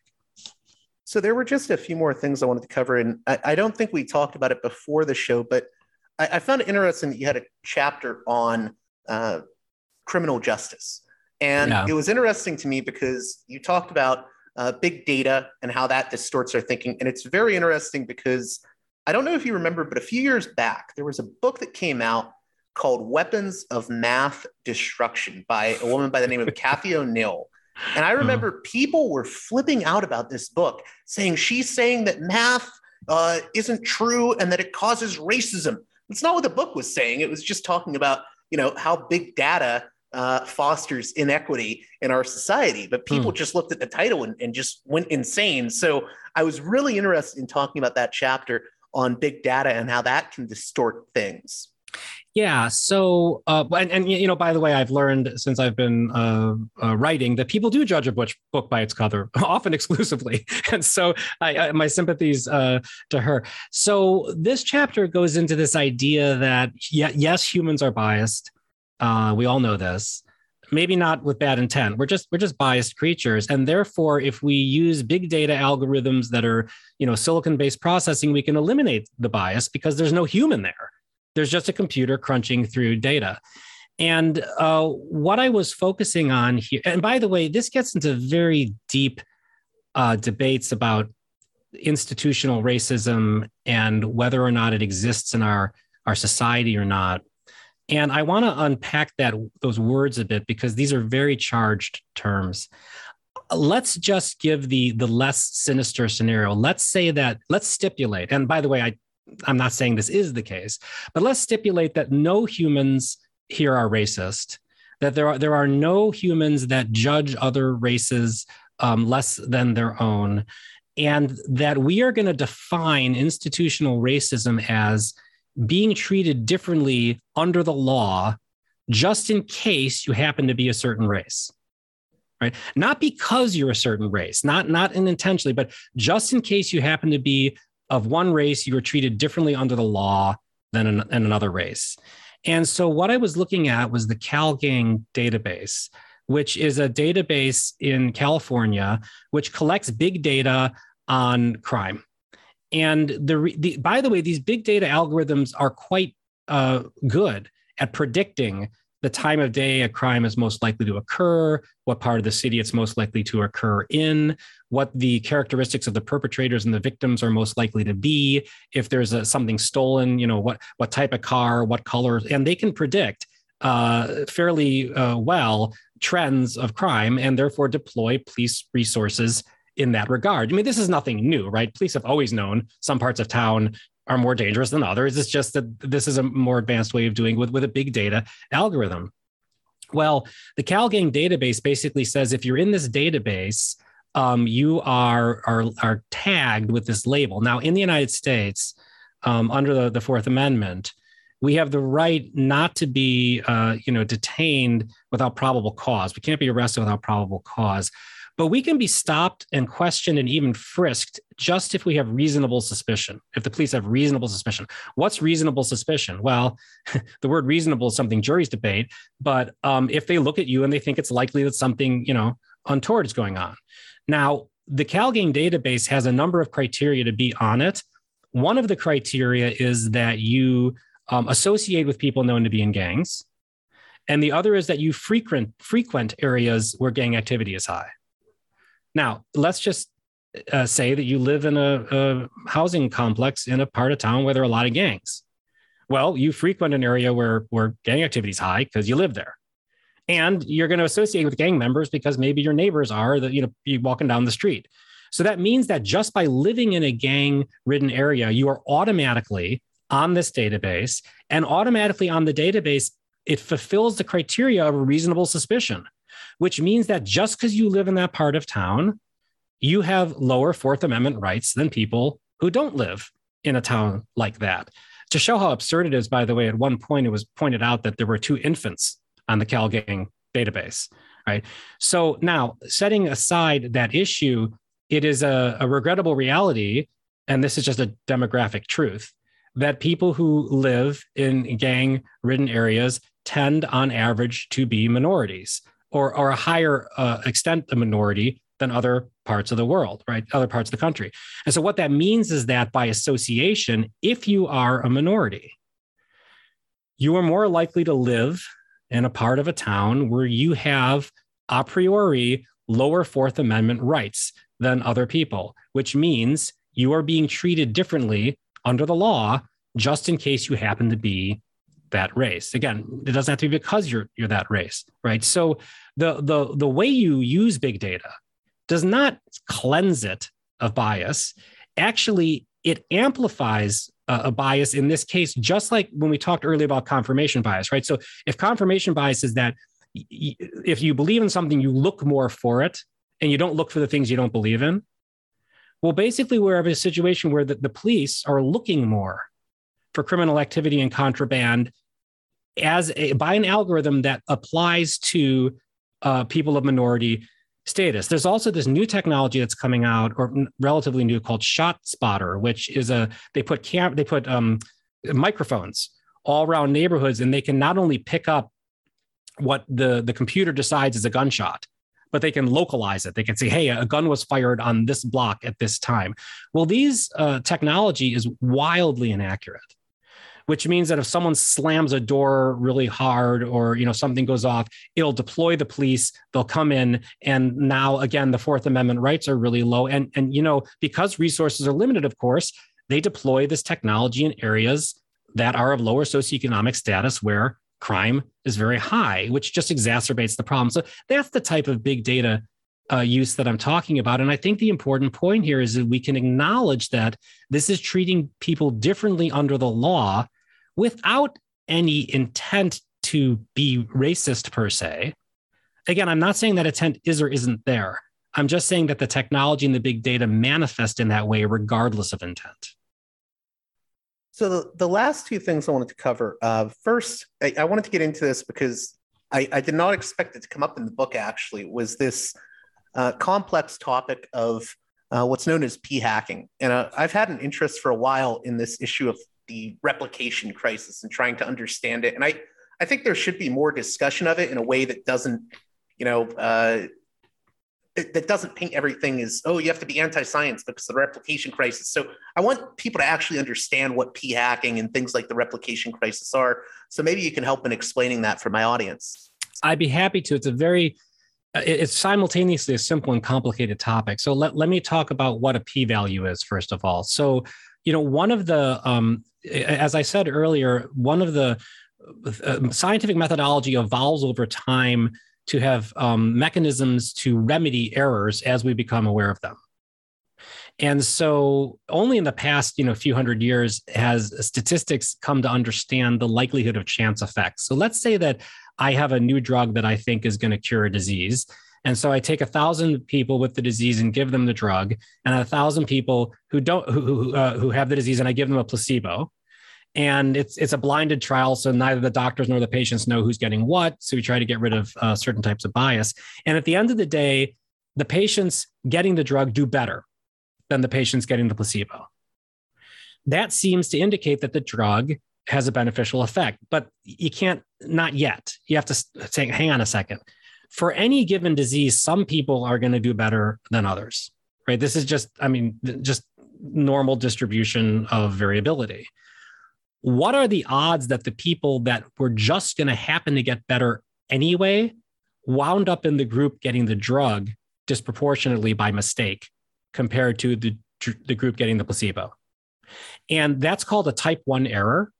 So there were just a few more things I wanted to cover, and I, I don't think we talked about it before the show, but I, I found it interesting that you had a chapter on uh, criminal justice, and yeah. it was interesting to me because you talked about uh, big data and how that distorts our thinking, and it's very interesting because I don't know if you remember, but a few years back there was a book that came out called Weapons of Math Destruction by a woman by the name of <laughs> Cathy O'Neil. And I remember uh-huh. people were flipping out about this book, saying she's saying that math uh, isn't true and that it causes racism. It's not what the book was saying. It was just talking about you know how big data uh, fosters inequity in our society. But people hmm. just looked at the title and, and just went insane. So I was really interested in talking about that chapter on big data and how that can distort things. Yeah. So, uh, and, and, you know, by the way, I've learned since I've been uh, uh, writing that people do judge a book by its cover, <laughs> often exclusively. <laughs> And so, I, I my sympathies uh, to her. So, this chapter goes into this idea that yes, humans are biased. Uh, we all know this. Maybe not with bad intent. We're just we're just biased creatures, and therefore, if we use big data algorithms that are you know silicon based processing, we can eliminate the bias because there's no human there there's just a computer crunching through data. And uh, what I was focusing on here, and by the way, this gets into very deep uh, debates about institutional racism and whether or not it exists in our, our society or not. And I want to unpack that those words a bit because these are very charged terms. Let's just give the the less sinister scenario. Let's say that let's stipulate. And by the way, I I'm not saying this is the case, but let's stipulate that no humans here are racist, that there are there are no humans that judge other races um, less than their own, and that we are going to define institutional racism as being treated differently under the law just in case you happen to be a certain race right not because you're a certain race not not intentionally but just in case you happen to be of one race, you were treated differently under the law than an, another race. And so what I was looking at was the CalGang database, which is a database in California which collects big data on crime. And the, the by the way, these big data algorithms are quite uh, good at predicting the time of day a crime is most likely to occur, what part of the city it's most likely to occur in, what the characteristics of the perpetrators and the victims are most likely to be, if there's a, something stolen, you know, what what type of car, what color, and they can predict uh, fairly uh, well trends of crime and therefore deploy police resources in that regard. I mean, this is nothing new, right? Police have always known some parts of town are more dangerous than others. It's just that this is a more advanced way of doing with, with a big data algorithm. Well, the CalGang database basically says if you're in this database, um, you are, are, are tagged with this label. Now, in the United States, um, under the, the Fourth Amendment, we have the right not to be, uh, you know, detained without probable cause. We can't be arrested without probable cause but we can be stopped and questioned and even frisked just if we have reasonable suspicion. If the police have reasonable suspicion, what's reasonable suspicion? Well, <laughs> the word reasonable is something juries debate, but um, if they look at you and they think it's likely that something you know untoward is going on. Now, the CalGang database has a number of criteria to be on it. One of the criteria is that you um, associate with people known to be in gangs, and the other is that you frequent frequent areas where gang activity is high. Now, let's just uh, say that you live in a, a, housing complex in a part of town where there are a lot of gangs. Well, you frequent an area where, where gang activity is high because you live there. And you're going to associate with gang members because maybe your neighbors are that, you know, you walking down the street. So that means that just by living in a gang ridden area, you are automatically on this database and automatically on the database, it fulfills the criteria of a reasonable suspicion which means that just because you live in that part of town, you have lower Fourth Amendment rights than people who don't live in a town like that. To show how absurd it is, by the way, at one point it was pointed out that there were two infants on the CalGang database, right? So now, setting aside that issue, it is a, a regrettable reality, and this is just a demographic truth, that people who live in gang ridden areas tend, on average, to be minorities or, or a higher uh, extent a minority than other parts of the world, right? Other parts of the country. And so, what that means is that by association, if you are a minority, you are more likely to live in a part of a town where you have a priori lower Fourth Amendment rights than other people, which means you are being treated differently under the law just in case you happen to be that race. Again, it doesn't have to be because you're you're that race, right? So the the the way you use big data does not cleanse it of bias. Actually, it amplifies a, a bias in this case, just like when we talked earlier about confirmation bias, right? So if confirmation bias is that y- if you believe in something, you look more for it and you don't look for the things you don't believe in. Well, basically, we're in a situation where the, the police are looking more for criminal activity and contraband as a, by an algorithm that applies to uh, people of minority status. There's also this new technology that's coming out, or relatively new, called Shot Spotter, which is a they put cam they put um, microphones all around neighborhoods, and they can not only pick up what the the computer decides is a gunshot, but they can localize it. They can say, "Hey, a gun was fired on this block at this time." Well, these uh, technology is wildly inaccurate which means that if someone slams a door really hard or you know something goes off it'll deploy the police they'll come in and now again the fourth amendment rights are really low. And and you know because resources are limited of course they deploy this technology in areas that are of lower socioeconomic status where crime is very high which just exacerbates the problem. So that's the type of big data uh, use that I'm talking about. And I think the important point here is that we can acknowledge that this is treating people differently under the law without any intent to be racist per se. Again, I'm not saying that intent is or isn't there. I'm just saying that the technology and the big data manifest in that way, regardless of intent. So the, the last two things I wanted to cover. Uh, first, I, I, wanted to get into this because I, I, did not expect it to come up in the book. Actually, was this uh, complex topic of uh, what's known as p hacking, and uh, I've had an interest for a while in this issue of the replication crisis and trying to understand it. And I, I think there should be more discussion of it in a way that doesn't, you know, uh, that doesn't paint everything as oh you have to be anti-science because of the replication crisis. So I want people to actually understand what p hacking and things like the replication crisis are. So maybe you can help in explaining that for my audience. I'd be happy to. It's a very it's simultaneously a simple and complicated topic. So let, let me talk about what a p value is first of all. So you know one of the um, as I said earlier, one of the uh, scientific methodology evolves over time to have um, mechanisms to remedy errors as we become aware of them. And so, only in the past, you know, few hundred years has statistics come to understand the likelihood of chance effects. So, let's say that I have a new drug that I think is going to cure a disease, and so I take a thousand people with the disease and give them the drug, and a thousand people who don't who who, uh, who have the disease and I give them a placebo. And it's it's a blinded trial, so neither the doctors nor the patients know who's getting what. So we try to get rid of uh, certain types of bias. And at the end of the day, the patients getting the drug do better than the patients getting the placebo. That seems to indicate that the drug has a beneficial effect, but you can't not yet. You have to say, hang on a second for any given disease, some people are going to do better than others, right? This is just, I mean, just normal distribution of variability. What are the odds that the people that were just going to happen to get better anyway wound up in the group getting the drug disproportionately by mistake compared to the, the group getting the placebo? And that's called a type one error.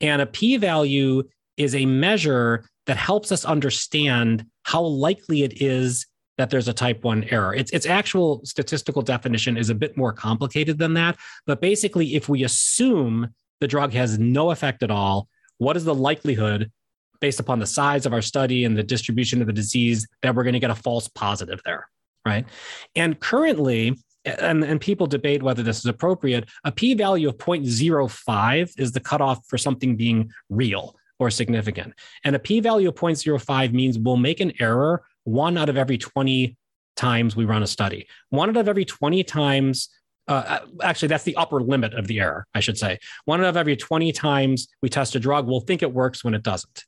And a p value is a measure that helps us understand how likely it is that there's a type 1 error. Its, its actual statistical definition is a bit more complicated than that. But basically, if we assume the drug has no effect at all, what is the likelihood based upon the size of our study and the distribution of the disease that we're going to get a false positive there, right? And currently, and, and people debate whether this is appropriate, a p value of 0.05 is the cutoff for something being real or significant. And a p value of 0.05 means we'll make an error one out of every 20 times we run a study. One out of every 20 times, uh, actually, that's the upper limit of the error, I should say. One out of every 20 times we test a drug, we'll think it works when it doesn't.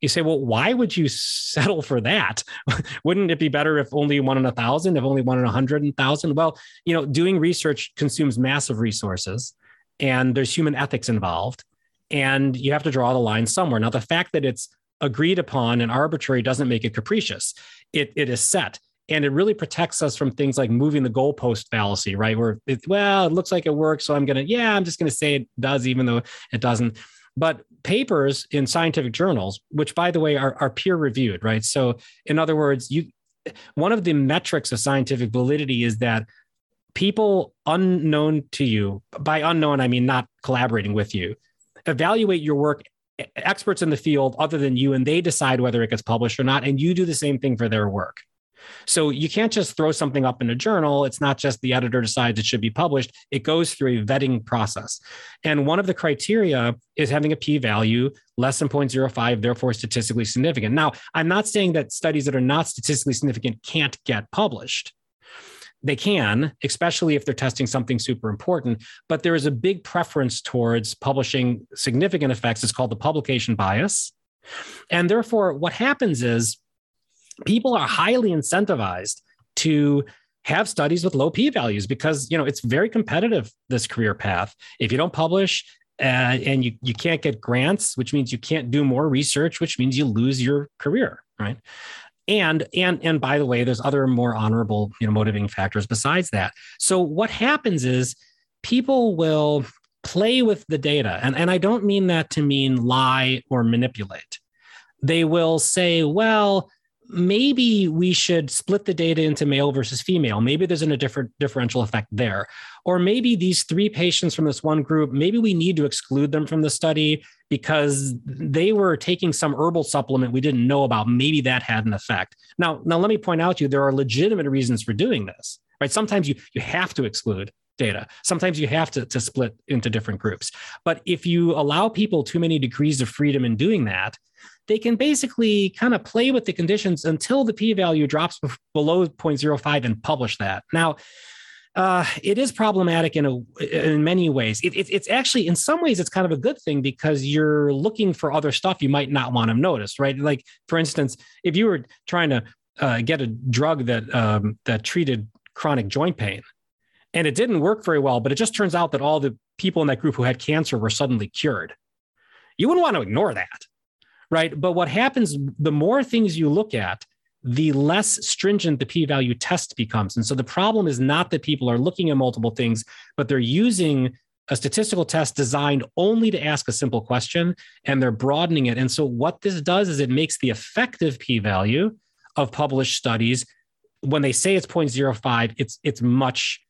You say, well, why would you settle for that? <laughs> Wouldn't it be better if only one in a thousand, if only one in a hundred thousand? Well, you know, doing research consumes massive resources and there's human ethics involved and you have to draw the line somewhere. Now, the fact that it's agreed upon and arbitrary doesn't make it capricious. It, it is set and it really protects us from things like moving the goalpost fallacy, right? Where it, well, it looks like it works, so I'm gonna, yeah, I'm just gonna say it does, even though it doesn't. But papers in scientific journals, which by the way are, are peer reviewed, right? So in other words, you one of the metrics of scientific validity is that people unknown to you, by unknown I mean not collaborating with you, evaluate your work experts in the field other than you and they decide whether it gets published or not and you do the same thing for their work so you can't just throw something up in a journal. It's not just the editor decides it should be published. It goes through a vetting process. And one of the criteria is having a p value less than 0.05, therefore statistically significant. Now, I'm not saying that studies that are not statistically significant can't get published. They can, especially if they're testing something super important. But there is a big preference towards publishing significant effects. It's called the publication bias. And therefore, what happens is people are highly incentivized to have studies with low p values because you know it's very competitive this career path. If you don't publish uh, and you, you can't get grants which means you can't do more research which means you lose your career right? And and and by the way there's other more honorable you know motivating factors besides that. So what happens is people will play with the data. And, and i don't mean that to mean lie or manipulate. They will say well maybe we should split the data into male versus female. Maybe there's an, a different differential effect there. Or maybe these three patients from this one group, maybe we need to exclude them from the study because they were taking some herbal supplement we didn't know about. Maybe that had an effect. Now, now let me point out to you there are legitimate reasons for doing this. Right? Sometimes you you have to exclude data. Sometimes you have to, to split into different groups. But if you allow people too many degrees of freedom in doing that, they can basically kind of play with the conditions until the p value drops below 0.05 and publish that. Now, uh, it is problematic in a in many ways. It, it, it's actually in some ways it's kind of a good thing because you're looking for other stuff you might not want to notice, right? Like for instance, if you were trying to uh, get a drug that um, that treated chronic joint pain, and it didn't work very well, but it just turns out that all the people in that group who had cancer were suddenly cured. You wouldn't want to ignore that right? But what happens, the more things you look at, the less stringent the p value test becomes. And so the problem is not that people are looking at multiple things, but they're using a statistical test designed only to ask a simple question and they're broadening it. And so what this does is it makes the effective p value of published studies when they say it's 0.05 it's it's much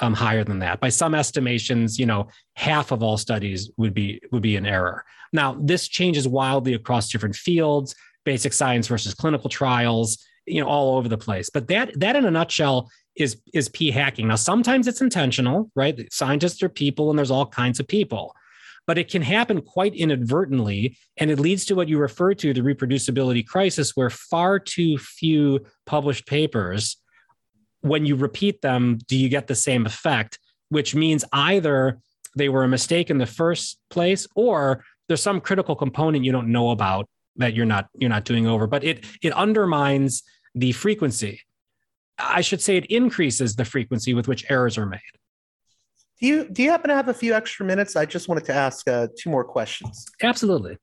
um, higher than that. By some estimations, you know, half of all studies would be would be an error. Now, this changes wildly across different fields, basic science versus clinical trials, you know, all over the place. But that that in a nutshell is is p hacking. Now, sometimes it's intentional, right? Scientists are people, and there's all kinds of people. But it can happen quite inadvertently, and it leads to what you refer to the reproducibility crisis, where far too few published papers when you repeat them, do you get the same effect? Which means either they were a mistake in the first place, or there's some critical component you don't know about that you're not you're not doing over. But it it undermines the frequency. I should say it increases the frequency with which errors are made. Do you do you happen to have a few extra minutes? I just wanted to ask uh, two more questions. Absolutely.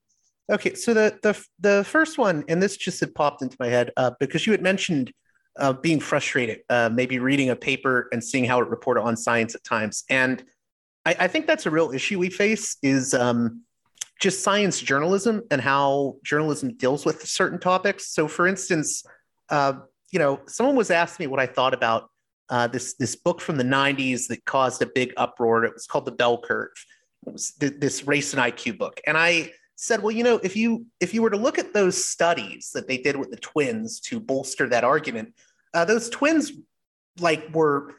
Okay, so the the the first one, and this just had popped into my head uh, because you had mentioned uh, being frustrated, uh, maybe reading a paper and seeing how it reported on science at times. And I, I think that's a real issue we face is um, just science journalism and how journalism deals with certain topics. So, for instance, uh, you know, someone was asking me what I thought about uh, this this book from the '90s that caused a big uproar. It was called The Bell Curve. It was th- this race and IQ book, and I said, well, you know, if you if you were to look at those studies that they did with the twins to bolster that argument, uh, those twins like were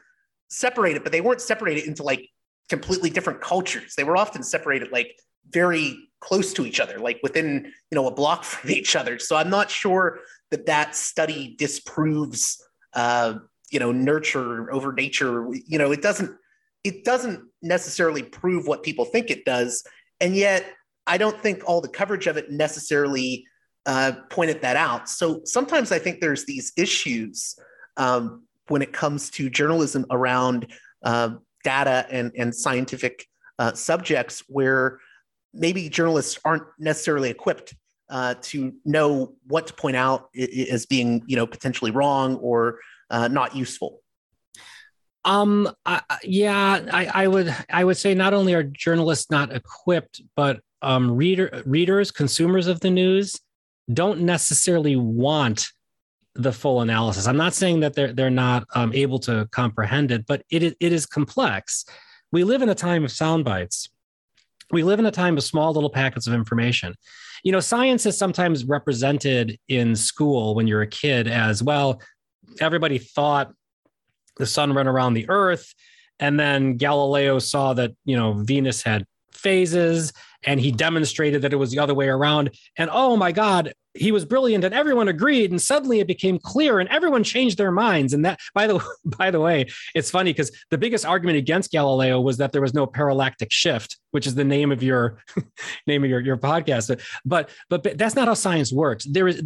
separated, but they weren't separated into like completely different cultures. They were often separated like very close to each other, like within you know a block <laughs> from each other. So I'm not sure that that study disproves uh, you know nurture over nature. You know, it doesn't it doesn't necessarily prove what people think it does, and yet I don't think all the coverage of it necessarily uh, pointed that out. So sometimes I think there's these issues um, when it comes to journalism around uh, data and, and scientific uh, subjects where maybe journalists aren't necessarily equipped uh, to know what to point out as being, you know, potentially wrong or uh, not useful. Um. I, yeah, I, I would. I would say not only are journalists not equipped, but um, reader readers, consumers of the news, don't necessarily want the full analysis. I'm not saying that they're they're not um, able to comprehend it, but it it is complex. We live in a time of sound bites. We live in a time of small little packets of information. You know, science is sometimes represented in school when you're a kid as well. Everybody thought the sun ran around the earth, and then Galileo saw that you know Venus had phases and he demonstrated that it was the other way around. And oh my God, he was brilliant and everyone agreed and suddenly it became clear and everyone changed their minds. And that by the <laughs> by the way it's funny because the biggest argument against galileo was that there was no parallactic shift which is the name of your <laughs> name of your, your podcast. But, but but that's not how science works. There is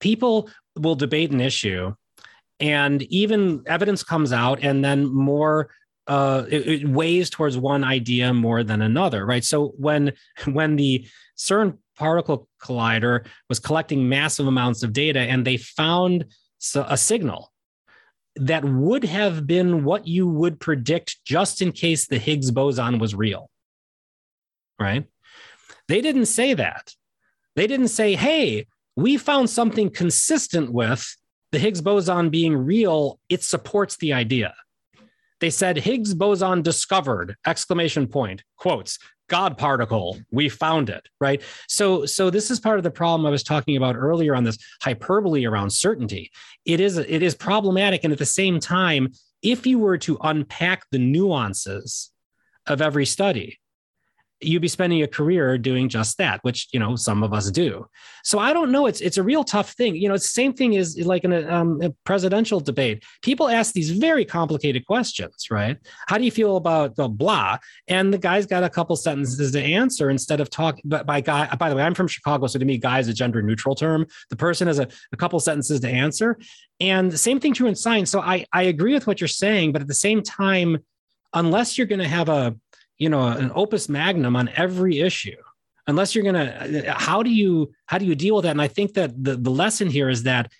people will debate an issue and even evidence comes out and then more uh, it, it, weighs towards one idea more than another, right? So when <laughs> when the CERN particle collider was collecting massive amounts of data, and they found a signal that would have been what you would predict just in case the Higgs boson was real, right? They didn't say that. They didn't say, "Hey, we found something consistent with." The Higgs boson being real, it supports the idea they said Higgs boson discovered exclamation point quotes God particle, we found it, right? So, so this is part of the problem I was talking about earlier on this hyperbole around certainty. It is it is problematic, and at the same time, if you were to unpack the nuances of every study, you'd be spending a career doing just that which you know some of us do. So i don't know. It's it's a real tough thing. You know it's the same thing as like in a, um, a presidential debate. People ask these very complicated questions right? How do you feel about the blah? And the guy's got a couple sentences to answer instead of talking but by guy by the way i'm from chicago so to me guy is a gender neutral term. The person has a, a couple sentences to answer. And the same thing true in science. So i i agree with what you're saying but at the same time unless you're going to have a you know an opus magnum on every issue. Unless you're to how do you how do you deal with that? And i think that the, the lesson here is that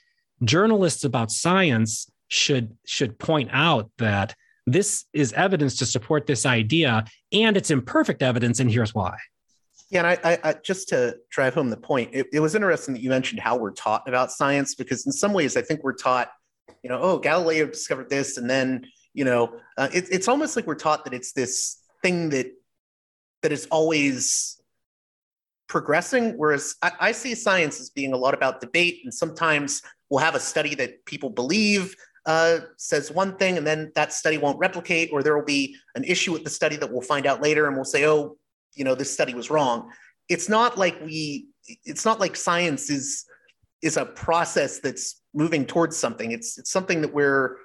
journalists about science should should point out that this is evidence to support this idea and it's imperfect evidence and here's why. Yeah, and I, I, just to drive home the point, it, it, was interesting that you mentioned how we're taught about science because in some ways I think we're taught, you know, oh Galileo discovered this, and then you know, uh, it, it's almost like we're taught that it's this thing that that is always progressing. Whereas I, I, see science as being a lot about debate, and sometimes we'll have a study that people believe uh, says one thing, and then that study won't replicate, or there will be an issue with the study that we'll find out later, and we'll say, oh, you know, this study was wrong. It's not like we. It's not like science is is a process that's moving towards something. It's it's something that we're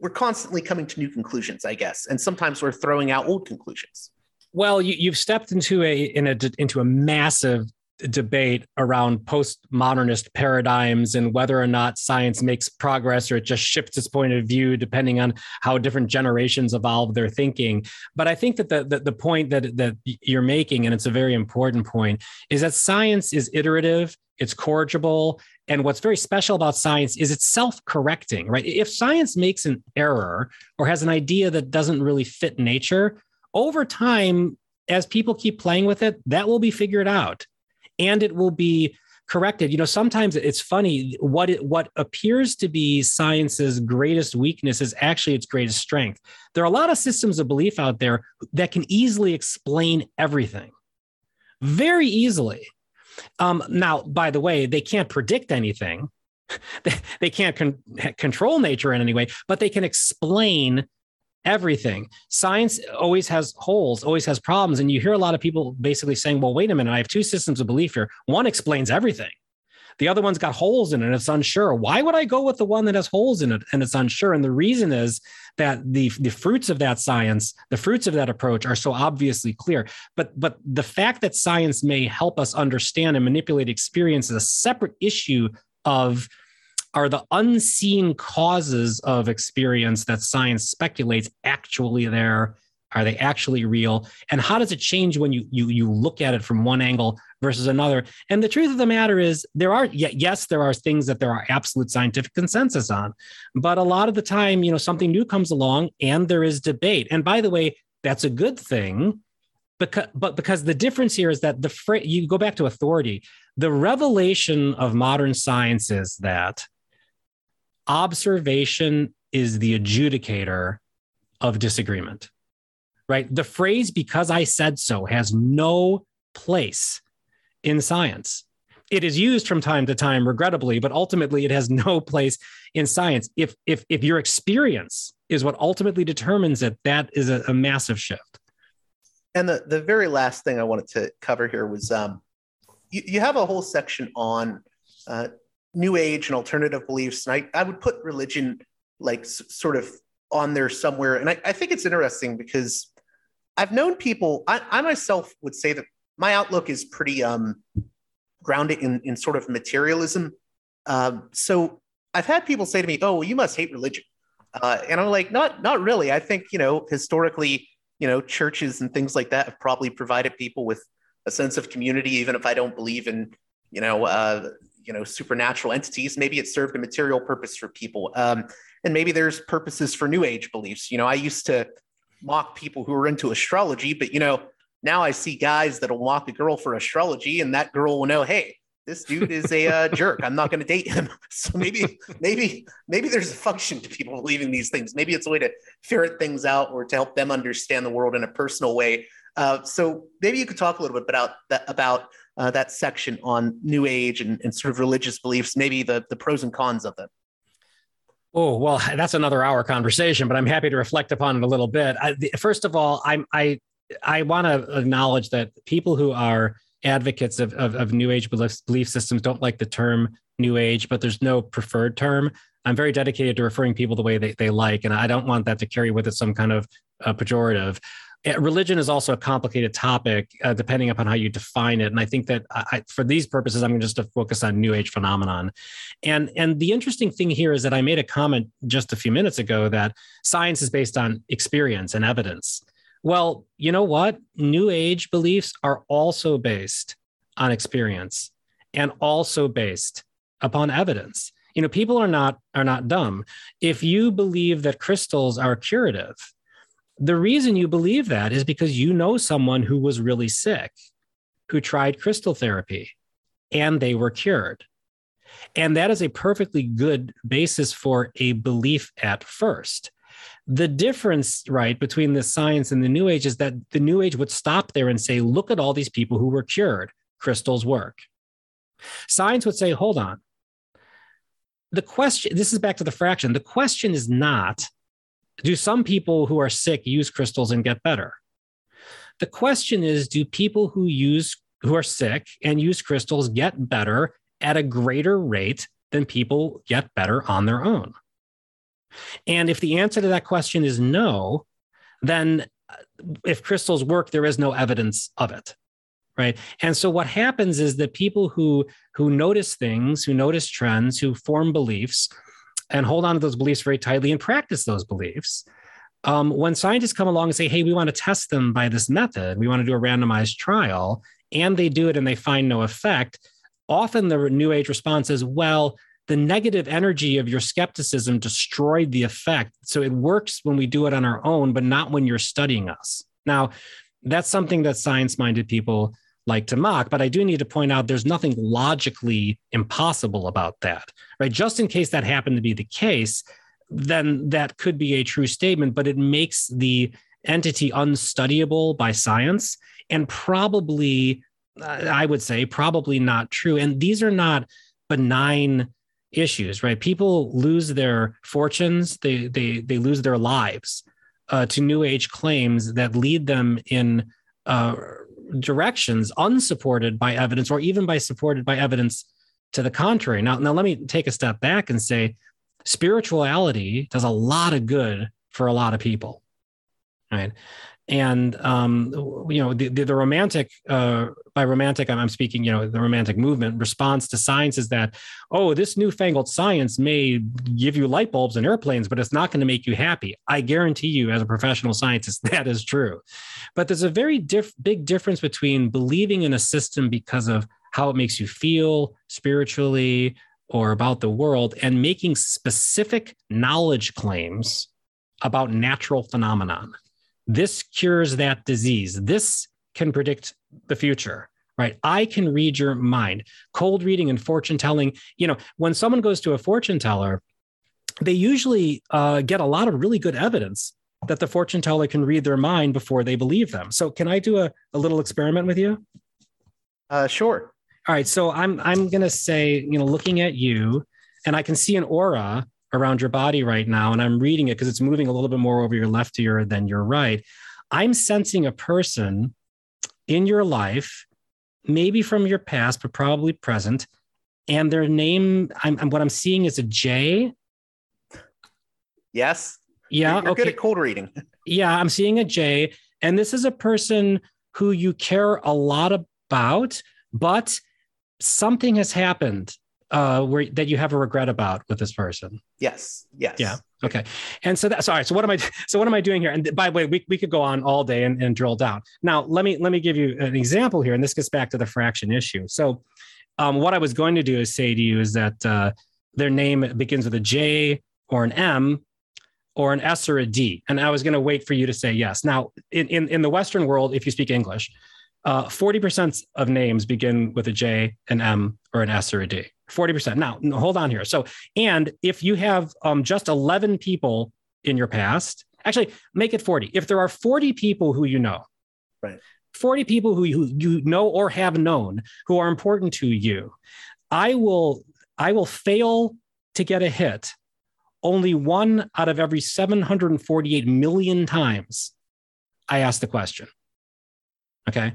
we're constantly coming to new conclusions, I guess, and sometimes we're throwing out old conclusions. Well, you, have stepped into a, in a into a massive debate around postmodernist paradigms and whether or not science makes progress or it just shifts its point of view depending on how different generations evolve their thinking. But I think that the, the, the point that, that you're making, and it's a very important point, is that science is iterative, it's corrigible, and what's very special about science is it's self-correcting, right? If science makes an error or has an idea that doesn't really fit nature, over time, as people keep playing with it, that will be figured out and it will be corrected. You know, sometimes it's funny what it, what appears to be science's greatest weakness is actually its greatest strength. There are a lot of systems of belief out there that can easily explain everything very easily. Um, now, by the way, they can't predict anything. <laughs> they, can't con- control nature in any way, but they can explain everything. Science always has holes, always has problems. And you hear a lot of people basically saying, well, wait a minute, I have two systems of belief here. One explains everything. The other one's got holes in it and it's unsure. Why would I go with the one that has holes in it and it's unsure? And the reason is that the, the fruits of that science, the fruits of that approach are so obviously clear. But but the fact that science may help us understand and manipulate experience is a separate issue of are the unseen causes of experience that science speculates actually there are they actually real? And how does it change when you you you look at it from one angle versus another? And the truth of the matter is there are yes there are things that there are absolute scientific consensus on but a lot of the time you know something new comes along and there is debate. And by the way that's a good thing because but because the difference here is that the phrase you go back to authority. The revelation of modern science is that observation is the adjudicator of disagreement, right? The phrase, because I said so, has no place in science. It is used from time to time, regrettably, but ultimately it has <laughs> no place in science. If, if, if your experience is what ultimately determines it, that is a, a massive shift. And the, the very last thing I wanted to cover here was um, you, you have a whole section on uh, new age and alternative beliefs and i, I would put religion like s- sort of on there somewhere and I, I, think it's interesting because i've known people I, I, myself would say that my outlook is pretty um, grounded in, in sort of materialism. Um, so i've had people say to me oh well, you must hate religion. Uh, and i'm like not not really. I think you know historically you know churches and things like that have probably provided people with a sense of community even if i don't believe in you know uh, you know supernatural entities. Maybe it served a material purpose for people. Um, and maybe there's purposes for new age beliefs. You know i used to mock people who are into astrology but you know now i see guys that'll mock a girl for astrology and that girl will know hey this dude is a uh, <laughs> jerk. I'm not going to date him. <laughs> So maybe maybe maybe there's a function to people believing these things. Maybe it's a way to ferret things out or to help them understand the world in a personal way. Uh, so maybe you could talk a little bit about that about uh, that section on New Age and, and sort of religious beliefs, maybe the, the pros and cons of them. Oh well, <laughs> that's another hour conversation, but I'm happy to reflect upon it a little bit. I, the, first of all, I'm I I want to acknowledge that people who are advocates of, of, of New Age belief, belief systems don't like the term New Age, but there's no preferred term. I'm very dedicated to referring people the way they, they like, and I don't want that to carry with it some kind of uh, pejorative. Religion is also a complicated topic uh, depending upon how you define it. And i think that I, for these purposes i'm just to focus on new age phenomenon. And and the interesting thing here is that i made a comment just a few minutes ago that science is based on experience and evidence. Well you know what? New age beliefs are also based on experience and also based upon evidence. You know people are not are not dumb. If you believe that crystals are curative the reason you believe that is because you know someone who was really sick, who tried crystal therapy, and they were cured. And that is a perfectly good basis for a belief at first. The difference, right, between the science and the New Age is that the New Age would stop there and say, look at all these people who were cured. Crystals work. Science would say, hold on. The question, this is back to the fraction. The question is not, do some people who are sick use crystals and get better? The question is do people who use who are sick and use crystals get better at a greater rate than people get better on their own? And if the answer to that question is no, then uh, if crystals work, there is no evidence of it. Right. And so what happens is that people who who notice things, who notice trends, who form beliefs, and hold on to those beliefs very tightly and practice those beliefs. Um, when scientists come along and say, hey, we want to test them by this method, we want to do a randomized trial, and they do it and they find no effect, often the new age response is, well, the negative energy of your skepticism destroyed the effect. So it works when we do it on our own, but not when you're studying us. Now, that's something that science minded people like to mock. But I do need to point out there's nothing logically impossible about that, right? Just in case that happened to be the case, then that could be a true statement, but it makes the entity unstudyable by science and probably I would say probably not true. And these are not benign issues, right? People lose their fortunes, they they they lose their lives uh, to new age claims that lead them in uh, directions unsupported by evidence or even by supported by evidence to the contrary. Now, now let me take a step back and say spirituality does a lot of good for a lot of people, right? And um, you know the, the, the romantic uh, by romantic I'm, speaking you know the romantic movement response to science is that oh this newfangled science may give you light bulbs and airplanes but it's not going to make you happy. I guarantee you as a professional scientist <laughs> that is true. But there's a very diff- big difference between believing in a system because of how it makes you feel spiritually or about the world and making specific knowledge claims about natural phenomenon this cures that disease. This can predict the future, right? I can read your mind. Cold reading and fortune telling, you know, when someone goes to a fortune teller, they usually uh, get a lot of really good evidence that the fortune teller can read their mind before they believe them. So, can I do a, a little experiment with you? Uh, sure. All right. So I'm I'm gonna say, you know, looking at you, and I can see an aura around your body right now, and I'm reading it because it's moving a little bit more over your left ear than your right. I'm sensing a person in your life, maybe from your past, but probably present, and their name. I'm, I'm what I'm seeing is a J. Yes. Yeah. You're okay. good at cold reading. <laughs> Yeah, I'm seeing a J, and this is a person who you care a lot about, but something has happened uh, where that you have a regret about with this person. Yes. Yes. Yeah. Okay. And so that's sorry. So what am I? So what am I doing here? And by the way, we, we could go on all day and, and drill down. Now let me let me give you an example here, and this gets back to the fraction issue. So, um, what I was going to do is say to you is that uh, their name begins with a J or an M or an S or a D, and I was going to wait for you to say yes. Now, in in, in the Western world, if you speak English, uh, forty percent of names begin with a J, an M, or an S or a D. 40%. Now, hold on here. So, and if you have um, just 11 people in your past, actually make it 40. If there are 40 people who you know, right. 40 people who you, you know or have known who are important to you, I will I will fail to get a hit only one out of every 748 million times I ask the question. Okay.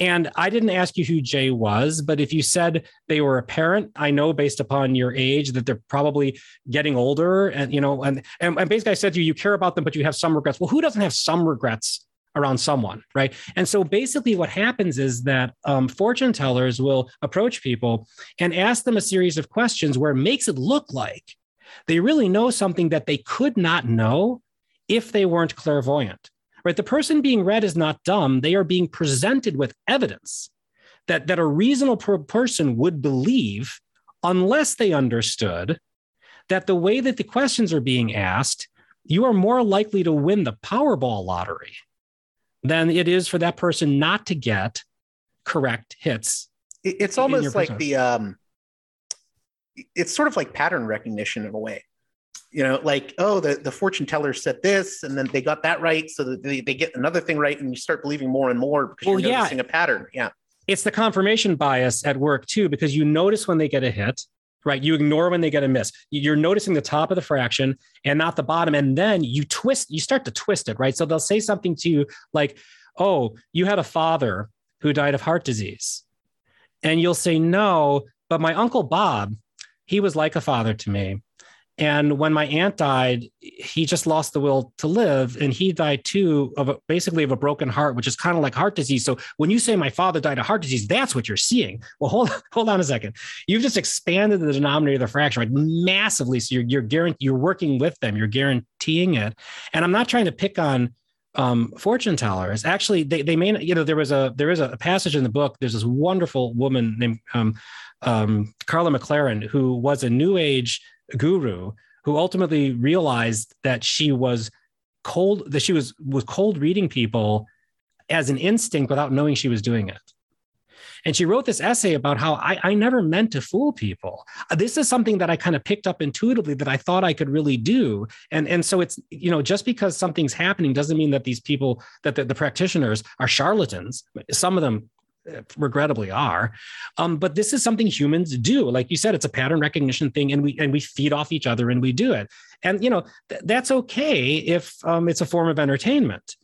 And I didn't ask you who Jay was, but if you said they were a parent, I know based upon your age that they're probably getting older. And, you know, and, and, and basically I said to you, you care about them, but you have some regrets. Well, who doesn't have some regrets around someone? Right. And so basically what happens is that um, fortune tellers will approach people and ask them a series of questions where it makes it look like they really know something that they could not know if they weren't clairvoyant right? The person being read is not dumb. They are being presented with evidence that, that a reasonable person would believe unless they understood that the way that the questions are being asked, you are more likely to win the Powerball lottery than it is for that person not to get correct hits. It's almost like the um, it's sort of like pattern recognition in a way you know like oh the, the fortune teller said this and then they got that right so that they, they get another thing right and you start believing more and more because well, you're noticing yeah. a pattern. Yeah. It's the confirmation bias at work too because you notice when they get a hit right? You ignore when they get a miss. You're noticing the top of the fraction and not the bottom and then you twist you start to twist it right? So they'll say something to you like oh you had a father who died of heart disease. And you'll say no but my uncle bob he was like a father to me and when my aunt died, he just lost the will to live, and he died too of a, basically of a broken heart, which is kind of like heart disease. So when you say my father died of heart disease, that's what you're seeing. Well, hold <laughs> hold on a second. You've just expanded the denominator of the fraction right massively. So you're you're guarant- you're working with them. You're guaranteeing it. And I'm not trying to pick on um, fortune tellers. Actually, they they may you know there was a there is a passage in the book. There's this wonderful woman named um, um, Karla McLaren who was a New Age guru who ultimately realized that she was cold that she was was cold reading people as an instinct without knowing she was doing it. And she wrote this essay about how I, I never meant to fool people. Uh, this is something that i kind of picked up intuitively that i thought i could really do. And and so it's you know just because something's happening doesn't mean that these people that the, the practitioners are charlatans. Some of them regrettably are. Um, but this is something humans do. Like you said, it's a pattern recognition thing, and we and we feed off each other and we do it. And you know th- that's okay if um, it's a form of entertainment.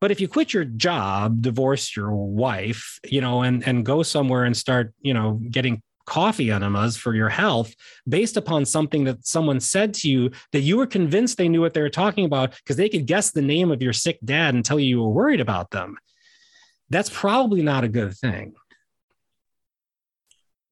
But if you quit your job, divorce your wife, you know, and and go somewhere and start, you know, getting coffee enemas for your health based upon something that someone said to you that you were convinced they knew what they were talking about because they could guess the name of your sick dad and tell you you were worried about them. That's probably not a good thing.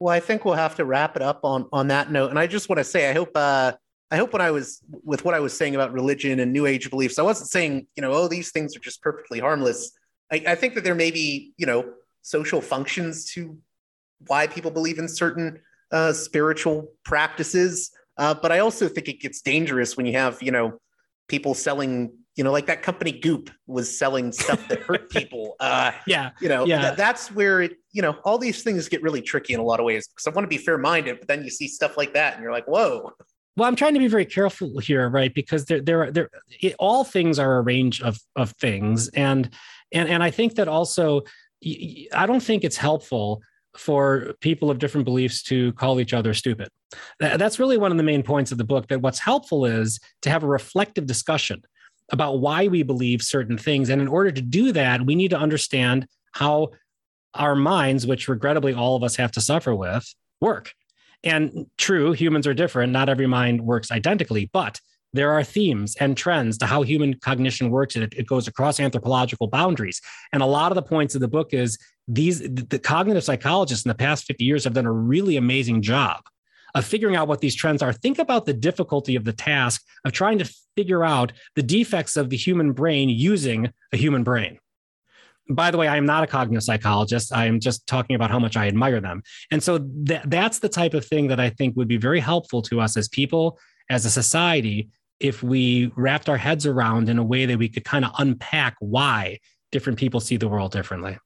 Well, I think we'll have to wrap it up on on that note. And I just want to say, I hope uh, I hope when I was with what I was saying about religion and New Age beliefs, I wasn't saying you know, oh, these things are just perfectly harmless. I, I think that there may be you know social functions to why people believe in certain uh, spiritual practices. Uh, but I also think it gets dangerous when you have, you know, people selling, you know, like that company Goop was selling stuff that hurt <laughs> people. Uh, yeah. You know, yeah. Th- that's where, it, you know, all these things get really tricky in a lot of ways because I want to be fair minded, but then you see stuff like that and you're like, whoa. Well, I'm trying to be very careful here, right? Because there, there, there, it, all things are a range of of things, and and and I think that also, I don't think it's helpful for people of different beliefs to call each other stupid. That's really one of the main points of the book that what's helpful is to have a reflective discussion about why we believe certain things. And in order to do that, we need to understand how our minds, which regrettably all of us have to suffer with, work. And true, humans are different. Not every mind works identically, but there are themes and trends to how human cognition works and it, it, goes across anthropological boundaries and a lot of the points of the book is these the cognitive psychologists in the past 50 years have done a really amazing job of figuring out what these trends are think about the difficulty of the task of trying to figure out the defects of the human brain using a human brain by the way, I am not a cognitive psychologist. I am just talking about how much I admire them. And so th- that's the type of thing that I think would be very helpful to us as people, as a society, if we wrapped our heads around in a way that we could kind of unpack why different people see the world differently.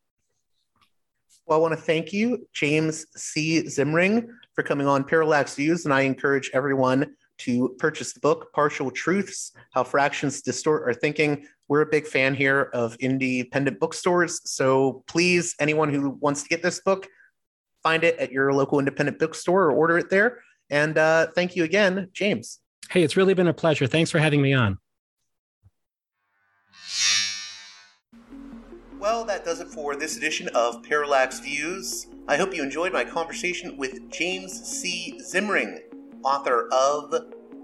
Well, I want to thank you, James C. Zimring, for coming on Parallax Views, and I encourage everyone to purchase the book, Partial Truths How Fractions Distort Our Thinking. We're a big fan here of independent bookstores. So please, anyone who wants to get this book, find it at your local independent bookstore or order it there. And uh, thank you again, James. Hey, it's really been a pleasure. Thanks for having me on. Well, that does it for this edition of Parallax Views. I hope you enjoyed my conversation with James C. Zimring, author of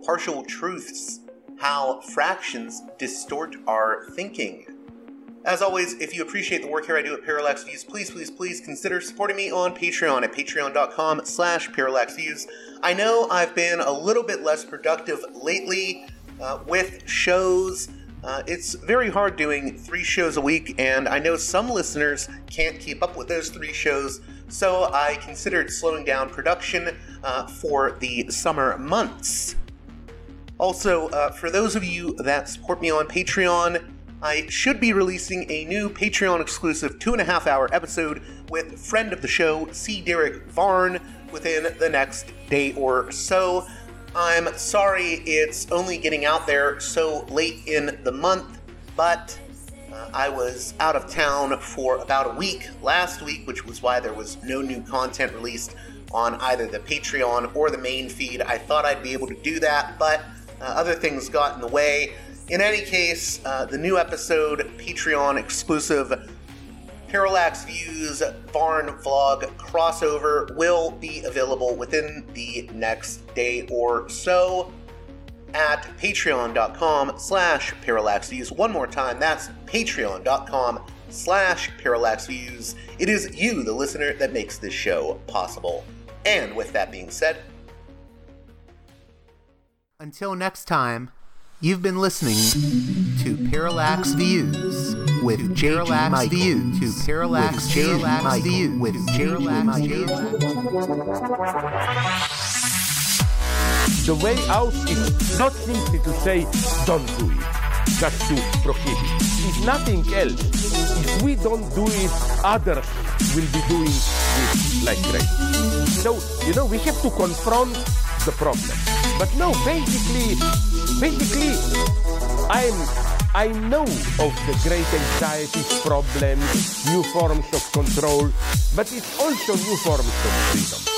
Partial Truths How Fractions Distort Our Thinking. As always, if you appreciate the work here I do at Parallax Views, please, please, please consider supporting me on Patreon at patreon.com slash parallaxviews. I know I've been a little bit less productive lately uh, with shows. Uh, it's very hard doing three shows a week, and I know some listeners can't keep up with those three shows, so I considered slowing down production uh, for the summer months. Also, uh, for those of you that support me on Patreon, I should be releasing a new Patreon exclusive two and a half hour episode with friend of the show, C. Derick Varn, within the next day or so. I'm sorry it's only getting out there so late in the month, but uh, I was out of town for about a week last week, which was why there was no new content released on either the Patreon or the main feed. I thought I'd be able to do that, but uh, other things got in the way. In any case, uh, the new episode, Patreon exclusive Parallax Views Varn Vlog crossover, will be available within the next day or so at patreon.com slash parallax views. One more time, that's patreon.com slash parallax views. It is you, the listener, that makes this show possible. And with that being said, until next time, You've been listening to Parallax Views with Parallax Michael. Views to Parallax with Parallax Michael. Views with Parallax Views. The way out is not simply to say don't do it, just to prohibit. It's nothing else. If we don't do it, others will be doing it like crazy. So, you know, we have to confront the problem. But no, basically, basically, I'm I know of the great anxieties, problems, new forms of control, but it's also new forms of freedom.